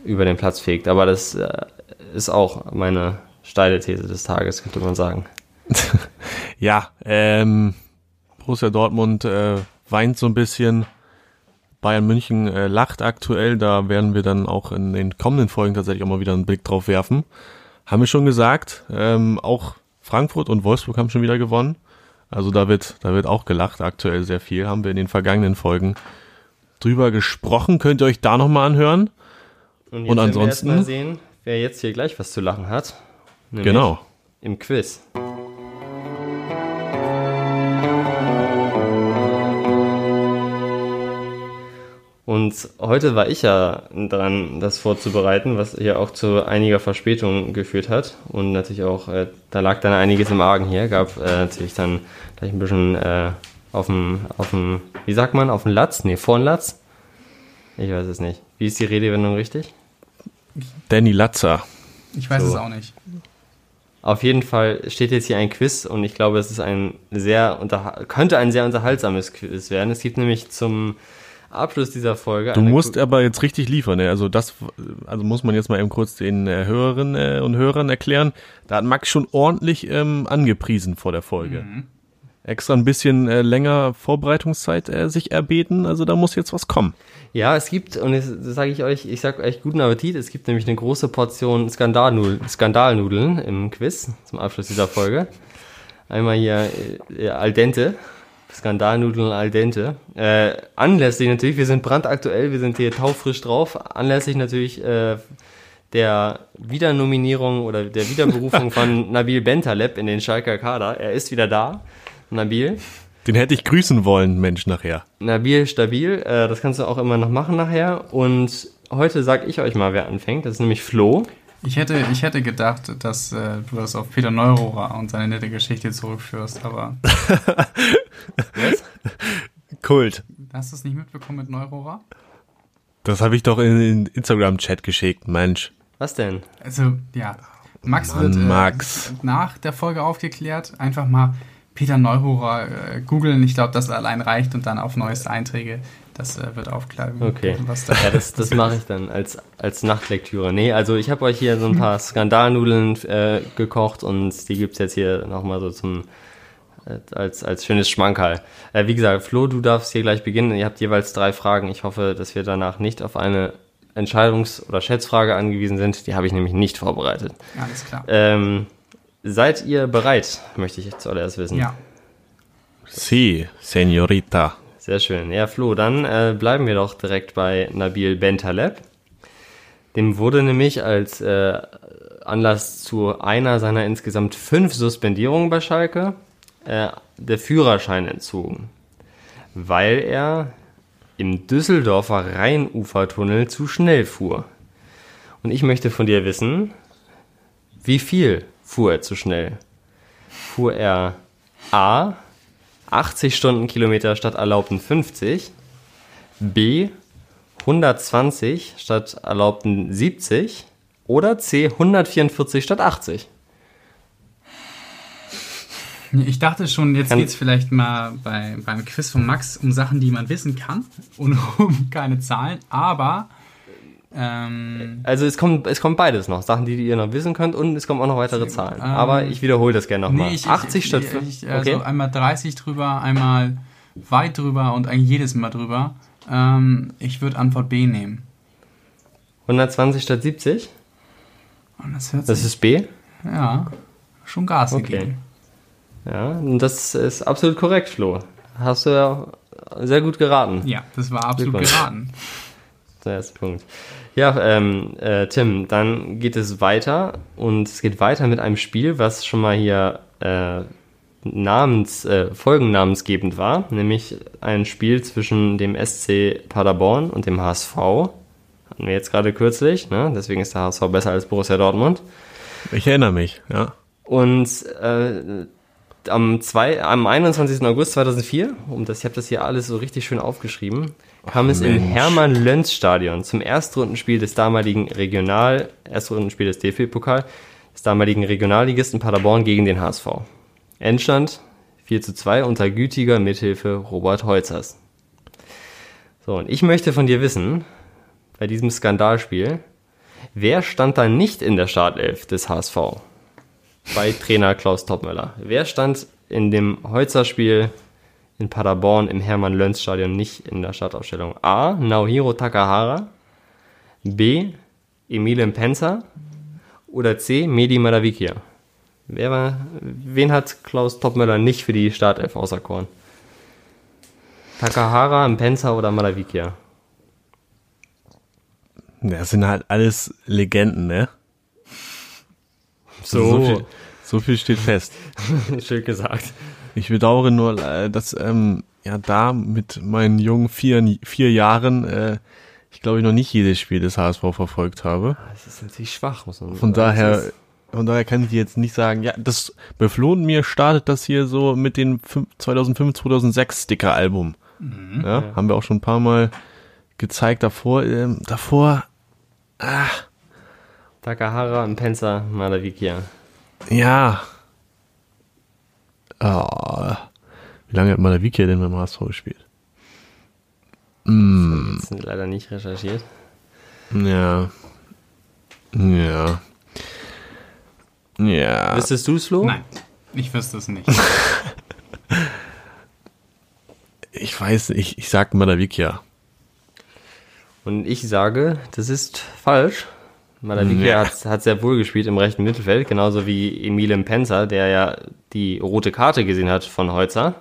über den Platz fegt. Aber das äh, ist auch meine steile These des Tages, könnte man sagen. ja, ähm, Borussia Dortmund äh, weint so ein bisschen. Bayern München äh, lacht aktuell. Da werden wir dann auch in den kommenden Folgen tatsächlich auch mal wieder einen Blick drauf werfen. Haben wir schon gesagt. Ähm, auch Frankfurt und Wolfsburg haben schon wieder gewonnen. Also da wird, da wird auch gelacht, aktuell sehr viel. Haben wir in den vergangenen Folgen drüber gesprochen. Könnt ihr euch da nochmal anhören. Und, und ansonsten. Wir mal sehen, wer jetzt hier gleich was zu lachen hat. Genau. Im Quiz. Und heute war ich ja dran, das vorzubereiten, was hier auch zu einiger Verspätung geführt hat. Und natürlich auch, äh, da lag dann einiges im Argen hier, gab äh, natürlich dann gleich ein bisschen äh, auf dem, auf dem, wie sagt man, auf dem Latz? Nee, vor dem Latz? Ich weiß es nicht. Wie ist die Redewendung richtig? Danny Latzer. Ich weiß So. es auch nicht. Auf jeden Fall steht jetzt hier ein Quiz und ich glaube, es ist ein sehr könnte ein sehr unterhaltsames Quiz werden. Es gibt nämlich zum Abschluss dieser Folge. Du musst aber jetzt richtig liefern, ne? Also das, also muss man jetzt mal eben kurz den äh, Hörerinnen äh, und Hörern erklären. Da hat Max schon ordentlich ähm, angepriesen vor der Folge. Extra ein bisschen äh, länger Vorbereitungszeit äh, sich erbeten. Also da muss jetzt was kommen. Ja, es gibt, und das sage ich euch, ich sage euch guten Appetit, es gibt nämlich eine große Portion Skandalnudeln, Skandalnudeln im Quiz zum Abschluss dieser Folge. Einmal hier äh, al dente, Skandalnudeln al dente. Äh, anlässlich natürlich, wir sind brandaktuell, wir sind hier taufrisch drauf, anlässlich natürlich äh, der Wiedernominierung oder der Wiederberufung von Nabil Bentaleb in den Schalker Kader. Er ist wieder da, Nabil. Den hätte ich grüßen wollen, Mensch, nachher. Nabil stabil, äh, das kannst du auch immer noch machen nachher. Und heute sag ich euch mal, wer anfängt. Das ist nämlich Flo. Ich hätte, ich hätte gedacht, dass äh, du das auf Peter Neurohrer und seine nette Geschichte zurückführst, aber Kult. hast du es nicht mitbekommen mit Neurohrer? Das habe ich doch in den Instagram-Chat geschickt, Mensch. Was denn? Also, ja. Max Mann, wird äh, Max. nach der Folge aufgeklärt. Einfach mal Peter Neurohrer äh, googeln. Ich glaube, das allein reicht und dann auf neueste Einträge. Das äh, wird aufklären. Okay. Was da Ja, das, das mache ich dann als, als Nachtlektüre. Nee, also ich habe euch hier so ein paar Skandalnudeln äh, gekocht und die gibt's jetzt hier nochmal so zum äh, als, als schönes Schmankerl. Äh, wie gesagt, Flo, du darfst hier gleich beginnen. Ihr habt jeweils drei Fragen. Ich hoffe, dass wir danach nicht auf eine Entscheidungs- oder Schätzfrage angewiesen sind. Die habe ich nämlich nicht vorbereitet. Alles klar. Ähm, seid ihr bereit, möchte ich zuallererst wissen. Ja. Si, Senorita. Sehr schön. Ja, Flo, dann äh, bleiben wir doch direkt bei Nabil Bentaleb. Dem wurde nämlich als äh, Anlass zu einer seiner insgesamt fünf Suspendierungen bei Schalke äh, der Führerschein entzogen, weil er im Düsseldorfer Rheinufertunnel zu schnell fuhr. Und ich möchte von dir wissen, wie viel fuhr er zu schnell? Fuhr er A 80 Stundenkilometer statt erlaubten 50, B 120 statt erlaubten 70 oder C 144 statt 80? Ich dachte schon, jetzt geht es vielleicht mal bei, beim Quiz von Max um Sachen, die man wissen kann und um keine Zahlen, aber ähm, Also es kommt, es kommt beides noch, Sachen, die ihr noch wissen könnt und es kommen auch noch weitere Zahlen. Aber ich wiederhole das gerne nochmal. nee, ich, 80 ich, statt ich, 50. ich, also okay. einmal 30 drüber, einmal weit drüber und eigentlich jedes Mal drüber. Ähm, ich würde Antwort B nehmen. 120 statt 70? Und das ist B. ja, schon Gas Okay. gegeben. Ja, und das ist absolut korrekt, Flo. Hast du ja sehr gut geraten. Ja, das war absolut geraten. Der erste Punkt. Ja, ähm, äh, Tim, dann geht es weiter und es geht weiter mit einem Spiel, was schon mal hier äh, namens, äh, folgennamensgebend war, nämlich ein Spiel zwischen dem SC Paderborn und dem HSV. Hatten wir jetzt gerade kürzlich, ne? deswegen ist der HSV besser als Borussia Dortmund. Ich erinnere mich, ja. Und äh, am, zwei, am 21. August 2004, um das, ich habe das hier alles so richtig schön aufgeschrieben, kam es im Mensch. Hermann-Löns-Stadion zum Erstrundenspiel des damaligen Regional, Erstrundenspiel des DFB-Pokal, des damaligen Regionalligisten Paderborn gegen den HSV. Endstand 4 zu 2 unter gütiger Mithilfe Robert Holzers. So, und ich möchte von dir wissen, bei diesem Skandalspiel, wer stand da nicht in der Startelf des HSV? Bei Trainer Klaus Toppmöller. Wer stand in dem Holzer-Spiel in Paderborn im Hermann-Löns-Stadion nicht in der Startaufstellung? A. Naohiro Takahara. B. Emile Penzer. Oder C. Medi Madavikia. Wer war, wen hat Klaus Toppmöller nicht für die Startelf auserkoren? Takahara, Penzer oder Madavikia? Das sind halt alles Legenden, ne? So, So viel, so viel steht fest. schön gesagt. Ich bedauere nur, äh, dass ähm, ja da mit meinen jungen vier, vier Jahren äh, ich glaube ich noch nicht jedes Spiel des HSV verfolgt habe. Das ist natürlich schwach, muss man Von sagen. Das daher Von daher kann ich dir jetzt nicht sagen, ja, das bei Flo und mir startet das hier so mit dem 2005, 2006 Sticker-Album. Mhm, ja, ja, haben wir auch schon ein paar Mal gezeigt. Davor, ähm, davor, ah. Takahara und Pensa Malavikia. Ja. Oh. Wie lange hat Malavikia denn beim HSV gespielt? Mm. Das sind leider nicht recherchiert. Ja. Ja. Ja. Wüsstest du es, Flo? Nein, ich wüsste es nicht. ich weiß, ich, ich sag Malavikia. Und ich sage, das ist falsch. Malavikia ja. hat, hat sehr wohl gespielt im rechten Mittelfeld, genauso wie Emile Penzer, der ja die rote Karte gesehen hat von Heutzer.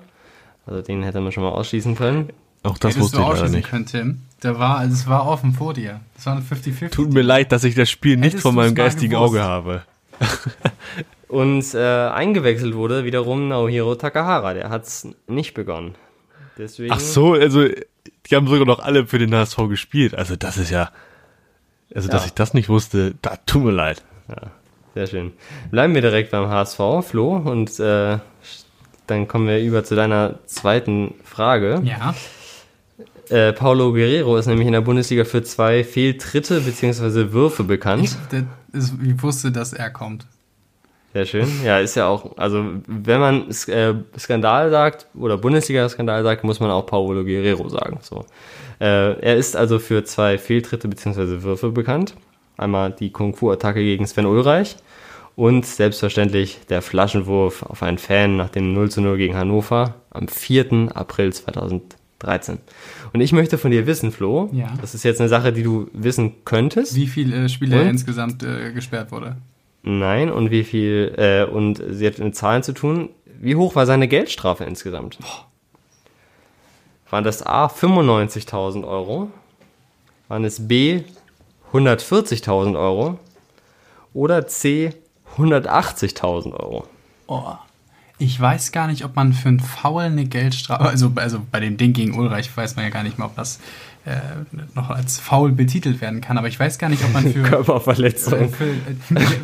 Also den hätte man schon mal ausschließen können. Auch das Hättest wusste ich leider nicht. Können, Tim. Der war, also es war offen vor dir. Das war eine 50-50. Tut mir leid, dass ich das Spiel nicht Hättest von meinem geistigen Auge habe. Und äh, eingewechselt wurde wiederum Naohiro Takahara. Der hat es nicht begonnen. Deswegen Ach so, also die haben sogar noch alle für den HSV gespielt. Also das ist ja, also ja. dass ich das nicht wusste, da tut mir leid. Ja, sehr schön. Bleiben wir direkt beim HSV, Flo, und äh, dann kommen wir über zu deiner zweiten Frage. Ja. Äh, Paulo Guerrero ist nämlich in der Bundesliga für zwei Fehltritte bzw. Würfe bekannt. Ich, ist, ich wusste, dass er kommt. Sehr schön. Ja, ist ja auch, also wenn man äh, Skandal sagt oder Bundesliga-Skandal sagt, muss man auch Paulo Guerrero sagen. So. Äh, er ist also für zwei Fehltritte bzw. Würfe bekannt. Einmal die Kung-Fu-Attacke gegen Sven Ulreich und selbstverständlich der Flaschenwurf auf einen Fan nach dem 0 zu 0 gegen Hannover am 4. April 2013. Und ich möchte von dir wissen, Flo, ja. das ist jetzt eine Sache, die du wissen könntest. Wie viele Spiele und? insgesamt äh, gesperrt wurde? Nein, und wie viel, äh, und sie hat mit Zahlen zu tun. Wie hoch war seine Geldstrafe insgesamt? Boah. Waren das A 95.000 Euro? Waren es B 140.000 Euro? Oder C 180.000 Euro? Oh. Ich weiß gar nicht, ob man für einen Foul eine Geldstrafe, also, also bei dem Ding gegen Ulreich weiß man ja gar nicht mehr, ob das äh, noch als faul betitelt werden kann. Aber ich weiß gar nicht, ob man für. Körperverletzung. Für,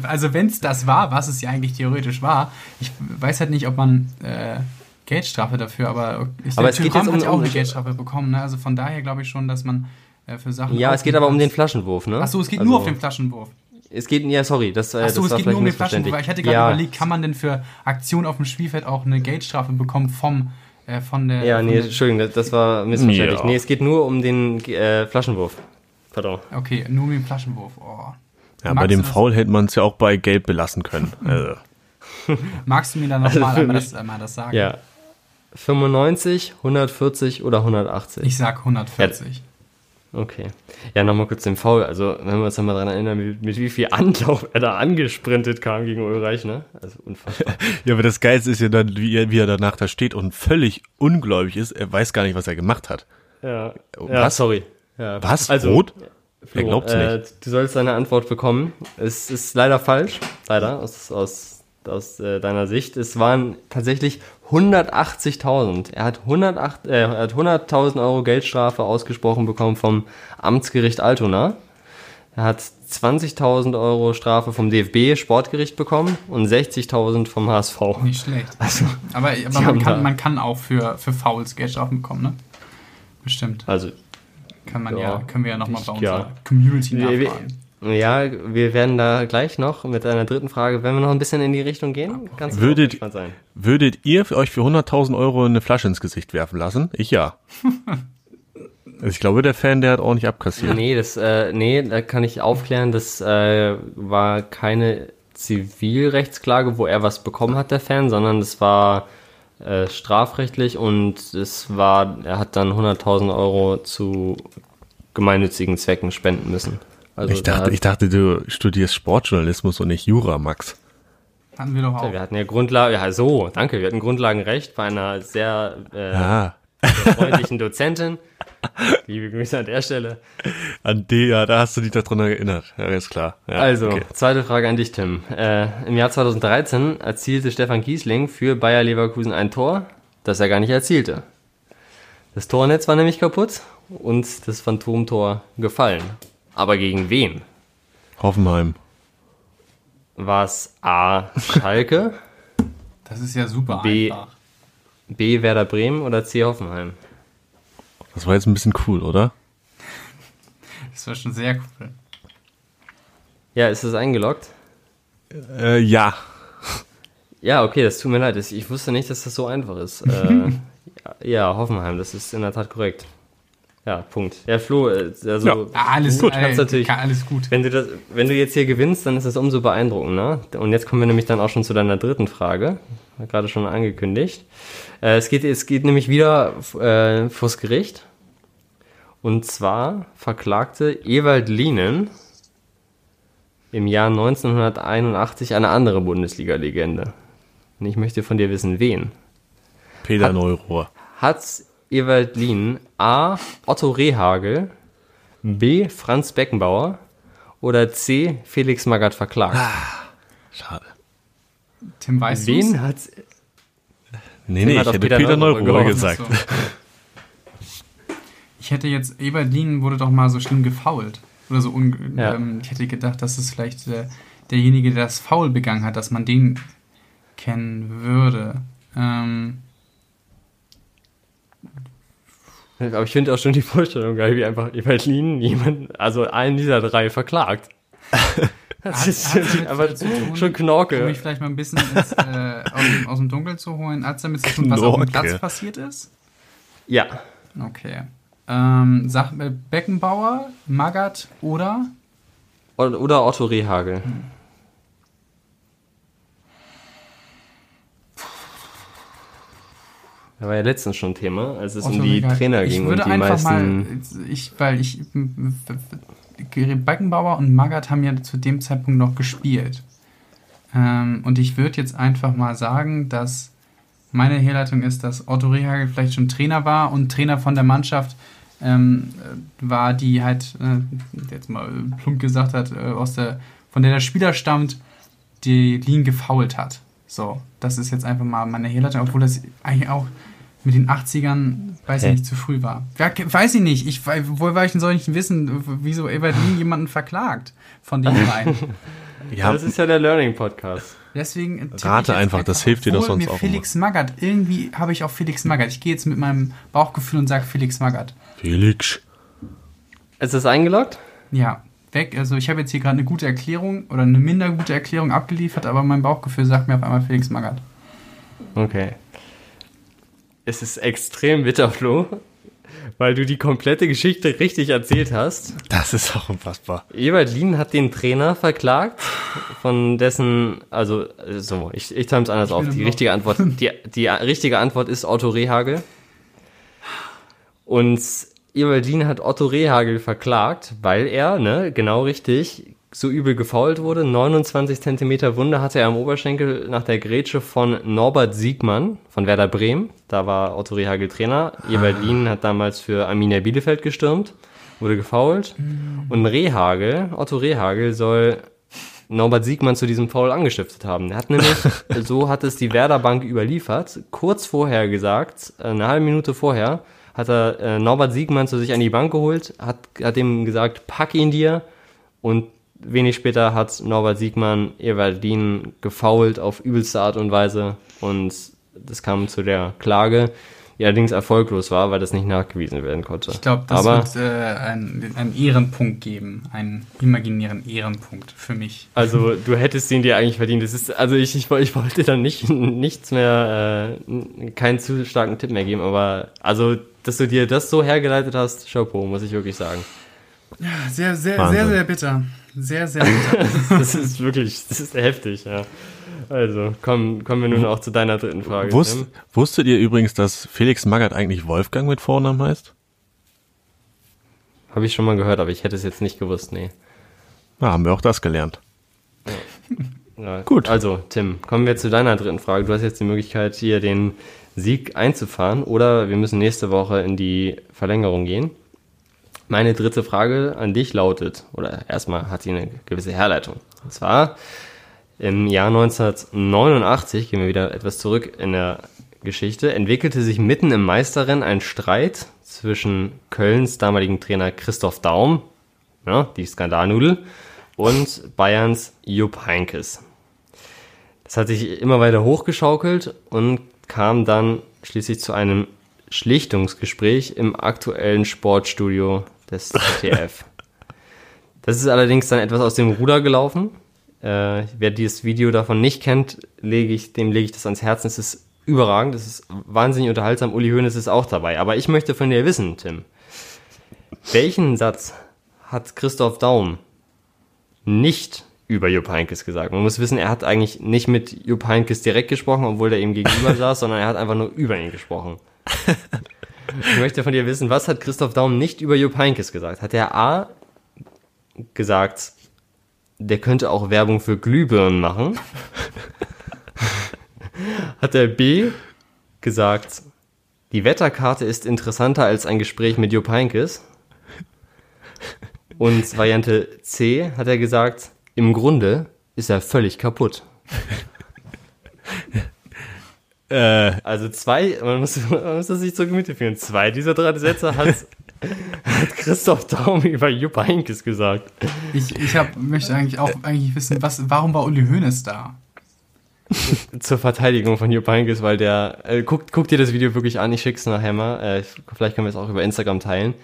also, wenn es das war, was es ja eigentlich theoretisch war, ich weiß halt nicht, ob man. Äh, Geldstrafe dafür, aber, ich aber es geht jetzt um, hat auch eine Geldstrafe bekommen. Ne? Also von daher glaube ich schon, dass man äh, für Sachen. Ja, es geht aber um den Flaschenwurf, ne? Achso, es geht also, nur auf den Flaschenwurf. Es geht, ja, sorry, das, äh, Achso, das es geht nur um den Flaschenwurf. Ich hätte gerade ja. überlegt, kann man denn für Aktion auf dem Spielfeld auch eine Geldstrafe bekommen vom äh, von der. Ja, nee, der, Entschuldigung, das war missverständlich. Ja. Nee, es geht nur um den äh, Flaschenwurf. Pardon. Okay, nur um den Flaschenwurf. Oh. Ja, Magst bei dem Foul hätte man es ja auch bei Gelb belassen können. also. Magst du mir dann nochmal also das, einmal das sagen? Ja. 95, 140 oder 180? Ich sag 140. Ja. Okay. Ja, nochmal kurz den Foul. Also, wenn wir uns nochmal daran erinnern, mit, mit, wie viel Anlauf er da angesprintet kam gegen Ulreich, ne? Also unfassbar. ja, aber das Geilste ist ja dann, wie er, wie er danach da steht und völlig ungläubig ist. Er weiß gar nicht, was er gemacht hat. Ja. Was? Ja, sorry. Ja. Was? Also, Rot? Flo, er glaubt's nicht. Äh, du sollst deine Antwort bekommen. Es ist leider falsch. Leider. Aus, aus, aus äh, deiner Sicht. Es waren tatsächlich 180.000. Er hat 108, äh, 100.000 Euro Geldstrafe ausgesprochen bekommen vom Amtsgericht Altona. Er hat 20.000 Euro Strafe vom DFB Sportgericht bekommen und 60.000 vom HSV. Nicht schlecht. Also, aber aber man, kann, man kann auch für, für Fouls Geldstrafen bekommen, ne? Bestimmt. Also kann man ja, ja können wir ja nochmal bei unserer ja. Community nachfragen. Ja, wir werden da gleich noch mit einer dritten Frage, wenn wir noch ein bisschen in die Richtung gehen, ganz würdet, sein. Würdet ihr euch für 100.000 Euro eine Flasche ins Gesicht werfen lassen? Ich ja. also ich glaube, der Fan, der hat ordentlich abkassiert. Nee, das, äh, nee, da kann ich aufklären, das äh, war keine Zivilrechtsklage, wo er was bekommen hat, der Fan, sondern das war äh, strafrechtlich und es war, er hat dann 100.000 Euro zu gemeinnützigen Zwecken spenden müssen. Also ich, dachte, ich dachte, du studierst Sportjournalismus und nicht Jura, Max. Hatten wir doch auch. Wir hatten ja Grundlagen, ja so, danke, wir hatten Grundlagenrecht bei einer sehr, äh, ah. sehr freundlichen Dozentin. Liebe Grüße an der Stelle. An die, ja, da hast du dich daran erinnert. Ja, ist klar. Ja, also, okay. zweite Frage an dich, Tim. Äh, Im Jahr 2013 erzielte Stefan Kiesling für Bayer Leverkusen ein Tor, das er gar nicht erzielte. Das Tornetz war nämlich kaputt und das Phantomtor gefallen. Aber gegen wen? Hoffenheim. War es A. Schalke, Das ist ja super B. einfach. B. Werder Bremen oder C. Hoffenheim? Das war jetzt ein bisschen cool, oder? Das war schon sehr cool. Ja, ist es eingeloggt? Äh, ja. Ja, okay, das tut mir leid. Das- Ich wusste nicht, dass das so einfach ist. Äh, ja, Hoffenheim, das ist in der Tat korrekt. Ja, Punkt. Ja, Flo, äh, also Ja. Alles gut, kannst natürlich. alles gut. Wenn du, das, wenn du jetzt hier gewinnst, dann ist das umso beeindruckender. Und jetzt kommen wir nämlich dann auch schon zu deiner dritten Frage. Gerade schon angekündigt. Äh, es, geht, es geht nämlich wieder äh, vors Gericht. Und zwar verklagte Ewald Lienen im Jahr 1981 eine andere Bundesliga-Legende. Und ich möchte von dir wissen, wen? Peter Neurohr. Hat Ewald Lien A. Otto Rehagel, B. Franz Beckenbauer oder C. Felix Magath verklagt? Schade. Tim, weißt du's? Wen hat Nee, Tim nee, hat ich hätte Peter Peter, gehofft. gesagt. So. Ich hätte jetzt, Ebert Lien wurde doch mal so schlimm gefoult. Oder so un Ja. ähm, Ich hätte gedacht, dass es vielleicht äh, derjenige, der das Foul begangen hat, dass man den kennen würde. Ähm, Aber ich finde auch schon die Vorstellung geil, wie einfach Ewald Lien jemand, also einen dieser drei verklagt. Das Hat- ist damit aber zu tun, schon um Knorke. mich vielleicht mal ein bisschen ins, äh, aus, dem, aus dem Dunkeln zu holen. Hat es damit zu tun, was auf dem. Platz passiert ist? Ja, Okay. Ähm, sag, äh, Beckenbauer, Magath oder? oder oder Otto Rehagel. Da war ja letztens schon Thema, als es um Otto die Rehagel. Trainer ging und würde die einfach meisten. mal, ich, weil ich, Beckenbauer und Magath haben ja zu dem Zeitpunkt noch gespielt. Ähm, und ich würde jetzt einfach mal sagen, dass meine Herleitung ist, dass Otto Rehagel vielleicht schon Trainer war und Trainer von der Mannschaft ähm, äh, war, die halt, äh, jetzt mal plump gesagt hat, äh, aus der, von der der Spieler stammt, die Lien gefault hat. So, das ist jetzt einfach mal meine Herleitung, obwohl das eigentlich auch mit den 80ern, weiß Hä? ich nicht, zu früh war. Ja, weiß ich nicht. Ich, woher war ich denn soll ich denn wissen, wieso Ebert Lien jemanden verklagt von den beiden? Ja, Das ist ja der Learning Podcast. Deswegen ich Rate einfach, das hilft dir doch sonst mir auch Felix Magath, irgendwie habe ich auf Felix Magath. Ich gehe jetzt mit meinem Bauchgefühl und sage Felix Magath. Felix. Ist das eingeloggt? Ja, weg. Also ich habe jetzt hier gerade eine gute Erklärung oder eine minder gute Erklärung abgeliefert, aber mein Bauchgefühl sagt mir auf einmal Felix Magath. Okay. Es ist extrem bitter, Flo, weil du die komplette Geschichte richtig erzählt hast. Das ist auch unfassbar. Ewald Lien hat den Trainer verklagt, von dessen, also, so, ich, ich teile es anders auf. bin Die richtige Antwort, die, die richtige Antwort ist Otto Rehagel. Und Ewald Lien hat Otto Rehagel verklagt, weil er, ne, genau richtig, so übel gefault wurde. 29 Zentimeter Wunde hatte er am Oberschenkel nach der Grätsche von Norbert Siegmann von Werder Bremen. Da war Otto Rehagel Trainer. Ewald Lien hat damals für Arminia Bielefeld gestürmt, wurde gefault. Und Rehagel, Otto Rehagel soll Norbert Siegmann zu diesem Foul angestiftet haben. Er hat nämlich, so hat es die Werder Bank überliefert, kurz vorher gesagt, eine halbe Minute vorher, hat er äh, Norbert Siegmann zu sich an die Bank geholt, hat, hat ihm gesagt, pack ihn dir und wenig später hat Norbert Siegmann Evaldin gefault auf übelste Art und Weise und das kam zu der Klage, die allerdings erfolglos war, weil das nicht nachgewiesen werden konnte. Ich glaube, das Aber wird äh, einen, einen Ehrenpunkt geben. Einen imaginären Ehrenpunkt für mich. Also du hättest ihn dir eigentlich verdient. Das ist, also ich, ich, ich wollte dann nicht nichts mehr, äh, keinen zu starken Tipp mehr geben, aber also, dass du dir das so hergeleitet hast, Chapeau, muss ich wirklich sagen. Sehr, sehr, Wahnsinn. sehr, sehr bitter. Sehr, sehr bitter. Das ist wirklich, das ist heftig, ja. Also, kommen, kommen wir nun auch zu deiner dritten Frage. Wusst, wusstet ihr übrigens, dass Felix Magath eigentlich Wolfgang mit Vornamen heißt? Habe ich schon mal gehört, aber ich hätte es jetzt nicht gewusst, nee. Na, haben wir auch das gelernt. Ja, Gut. Also, Tim, kommen wir zu deiner dritten Frage. Du hast jetzt die Möglichkeit, hier den Sieg einzufahren oder wir müssen nächste Woche in die Verlängerung gehen. Meine dritte Frage an dich lautet, oder erstmal hat sie eine gewisse Herleitung. Und zwar, im Jahr 1989, gehen wir wieder etwas zurück in der Geschichte, entwickelte sich mitten im Meisterrennen ein Streit zwischen Kölns damaligen Trainer Christoph Daum, ja, die Skandalnudel, und Bayerns Jupp Heinkes. Das hat sich immer weiter hochgeschaukelt und kam dann schließlich zu einem Schlichtungsgespräch im aktuellen Sportstudio des ZDF. das ist allerdings dann etwas aus dem Ruder gelaufen. Äh, wer dieses Video davon nicht kennt, lege ich, dem lege ich das ans Herzen. Es ist überragend, es ist wahnsinnig unterhaltsam. Uli Hoeneß ist auch dabei. Aber ich möchte von dir wissen, Tim, welchen Satz hat Christoph Daum nicht über Jupp Heynckes gesagt. Man muss wissen, er hat eigentlich nicht mit Jupp Heynckes direkt gesprochen, obwohl er ihm gegenüber saß, sondern er hat einfach nur über ihn gesprochen. Ich möchte von dir wissen, was hat Christoph Daum nicht über Jupp Heynckes gesagt? Hat er A gesagt, der könnte auch Werbung für Glühbirnen machen? hat er B gesagt, die Wetterkarte ist interessanter als ein Gespräch mit Jupp Heynckes? Und Variante C hat er gesagt, im Grunde ist er völlig kaputt. Äh. Also zwei, man muss, man muss das sich zur Gemüte führen. Zwei dieser drei Sätze hat, hat Christoph Daum über Jupp Heynckes gesagt. Ich, ich hab, möchte eigentlich auch eigentlich wissen, was, warum war Uli Hoeneß da? Zur Verteidigung von Jupp Heynckes, weil der, äh, guckt, guckt dir das Video wirklich an, ich schick's nachher mal, äh, vielleicht können wir es auch über Instagram teilen.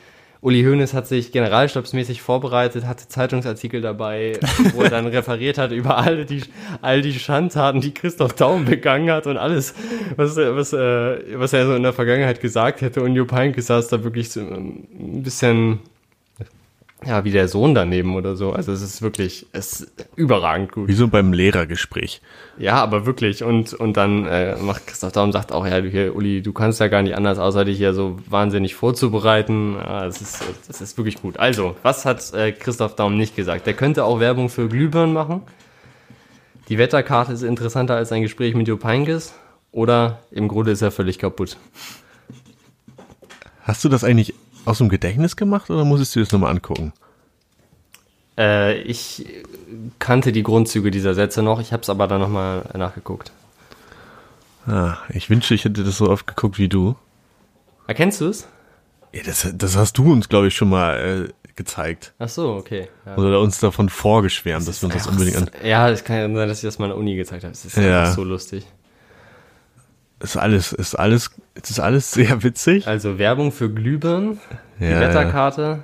Uli Hoeneß hat sich generalstabsmäßig vorbereitet, hatte Zeitungsartikel dabei, wo er dann referiert hat über all die, all die Schandtaten, die Christoph Daum begangen hat und alles, was, was, äh, was er so in der Vergangenheit gesagt hätte. Und Jupp Heynckes saß da wirklich so ein bisschen ja, wie der Sohn daneben oder so. Also es ist wirklich, es ist überragend gut. Wie so beim Lehrergespräch. Ja, aber wirklich. Und, und dann äh, macht Christoph Daum sagt auch, ja, du hier, Uli, du kannst ja gar nicht anders, außer dich hier so wahnsinnig vorzubereiten. Ja, das, ist, das ist wirklich gut. Also, was hat äh, Christoph Daum nicht gesagt? Der könnte auch Werbung für Glühbirnen machen. Die Wetterkarte ist interessanter als ein Gespräch mit Jupp Heynckes. Oder im Grunde ist er völlig kaputt. Hast du das eigentlich aus dem Gedächtnis gemacht oder musstest du das nochmal angucken? Äh, ich kannte die Grundzüge dieser Sätze noch, ich habe es aber dann nochmal nachgeguckt. Ah, ich wünschte, ich hätte das so oft geguckt wie du. Erkennst du es? Ja, das, das hast du uns, glaube ich, schon mal äh, gezeigt. Ach so, okay. Ja. Oder uns davon vorgeschwärmt, das dass wir uns das unbedingt an. Ja, es kann ja sein, dass ich das mal in der Uni gezeigt habe. Es ist ja. so lustig. Ist alles, ist alles, ist alles sehr witzig. Also Werbung für Glühbirnen, ja, die Wetterkarte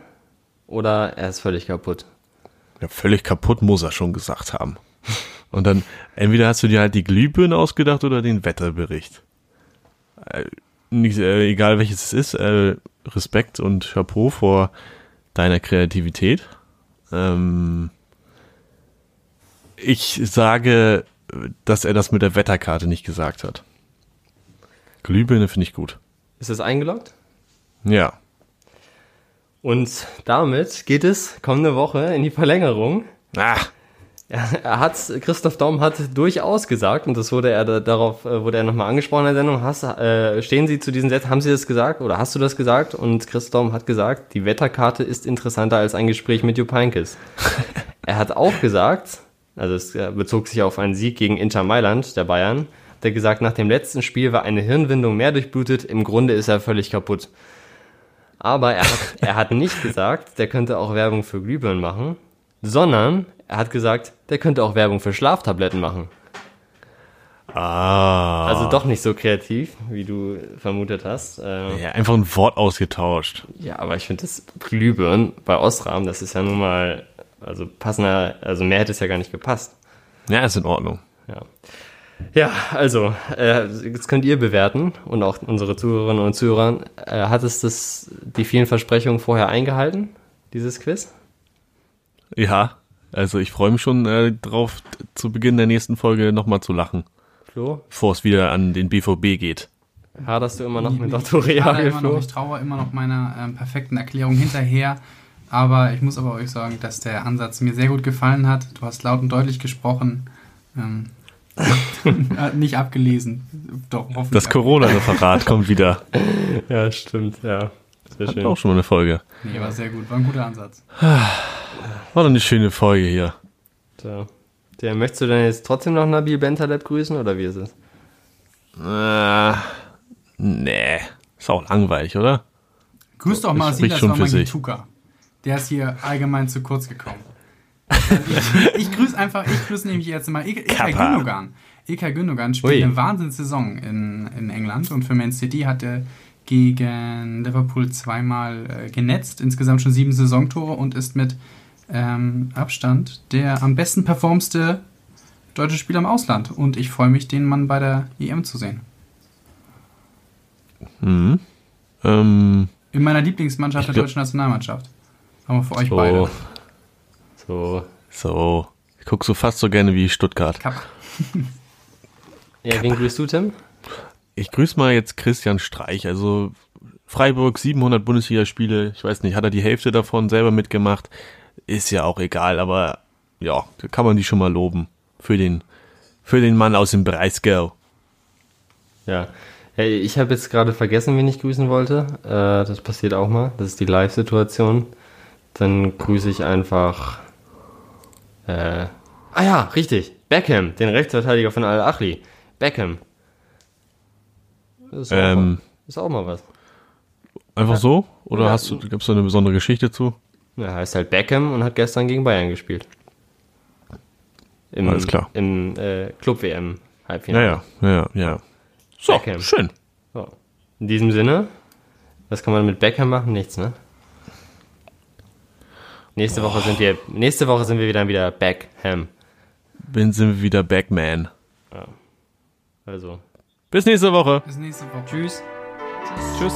oder er ist völlig kaputt. Ja, völlig kaputt muss er schon gesagt haben. Und dann, entweder hast du dir halt die Glühbirne ausgedacht oder den Wetterbericht. Äh, nicht, äh, egal welches es ist, äh, Respekt und Chapeau vor deiner Kreativität. Ähm, ich sage, dass er das mit der Wetterkarte nicht gesagt hat. Glühbirne finde ich gut. Ist das eingeloggt? Ja. Und damit geht es kommende Woche in die Verlängerung. Ah. Er hat, Christoph Daum hat durchaus gesagt, und das wurde er da, darauf, äh, wurde er nochmal angesprochen in der Sendung, hast, äh, stehen Sie zu diesen Sätzen, haben Sie das gesagt oder hast du das gesagt? Und Christoph Daum hat gesagt, die Wetterkarte ist interessanter als ein Gespräch mit Jupp Heynckes. er hat auch gesagt, also es äh, bezog sich auf einen Sieg gegen Inter Mailand der Bayern, der gesagt, nach dem letzten Spiel war eine Hirnwindung mehr durchblutet, im Grunde ist er völlig kaputt. Aber er hat, er hat nicht gesagt, der könnte auch Werbung für Glühbirnen machen, sondern er hat gesagt, der könnte auch Werbung für Schlaftabletten machen. Ah. Also doch nicht so kreativ, wie du vermutet hast. Äh, ja, einfach ein Wort ausgetauscht. Ja, aber ich finde das Glühbirnen bei Osram, das ist ja nun mal, also passender, also mehr hätte es ja gar nicht gepasst. Ja, ist in Ordnung. Ja. Ja, also, äh, jetzt könnt ihr bewerten und auch unsere Zuhörerinnen und Zuhörer. Äh, hat es das, die vielen Versprechungen vorher eingehalten, dieses Quiz? Ja, also ich freue mich schon äh, drauf, zu Beginn der nächsten Folge nochmal zu lachen. Flo? Bevor es wieder an den BVB geht. Haderst du immer noch mit Otto Reagel, Flo? Ich traue immer noch meiner ähm, perfekten Erklärung hinterher. Aber ich muss aber euch sagen, dass der Ansatz mir sehr gut gefallen hat. Du hast laut und deutlich gesprochen. Ähm, nicht abgelesen. Doch, hoffentlich. Das Corona-Referat kommt wieder. Ja, stimmt, ja. Sehr Hat schön. auch schon mal eine Folge. Nee, war sehr gut. War ein guter Ansatz. War doch eine schöne Folge hier. So. Der, möchtest du denn jetzt trotzdem noch Nabil Bentaleb grüßen oder wie ist es? Äh, nee. Ist auch langweilig, oder? Grüß doch mal Silas Wamangituka. Der ist hier allgemein zu kurz gekommen ich, grüße einfach, ich grüße nämlich jetzt mal Ilkay Gündogan. Ilkay Gündogan spielt Ui. eine Wahnsinnssaison in, in England und für Man City hat er gegen Liverpool zweimal äh, genetzt, insgesamt schon sieben Saisontore und ist mit ähm, Abstand der am besten performste deutsche Spieler im Ausland. Und ich freue mich, den Mann bei der EM zu sehen. Mhm. Ähm, In meiner Lieblingsmannschaft der deutschen Nationalmannschaft. Haben wir für euch So. beide. So. So, ich guck so fast so gerne wie Stuttgart. Kapp. Ja, wen grüßt du, Tim? Ich grüße mal jetzt Christian Streich. Also Freiburg 700 Bundesligaspiele. Ich weiß nicht, hat er die Hälfte davon selber mitgemacht? Ist ja auch egal, aber ja, da kann man die schon mal loben für den für den Mann aus dem Breisgau. Ja. Hey, ich habe jetzt gerade vergessen, wen ich grüßen wollte. Äh, das passiert auch mal. Das ist die Live-Situation. Dann grüße ich einfach. Äh, ah ja, richtig. Beckham, den Rechtsverteidiger von Al-Achli. Beckham. Das ist, auch Ähm, mal, ist auch mal was. Einfach so? Oder Ja. hast du, gibt's da eine besondere Geschichte zu? Er heißt halt Beckham und hat gestern gegen Bayern gespielt. Im, Alles klar. Im äh, Club-WM Halbfinale. Ja, ja, ja, ja. So, Beckham. schön. So. In diesem Sinne, was kann man mit Beckham machen? Nichts, ne? Nächste Woche sind wir, nächste Woche sind wir wieder wieder Beckham. Bin sind wir wieder Backman. Also, Bis nächste Woche. Bis nächste Woche. tschüss. Tschüss.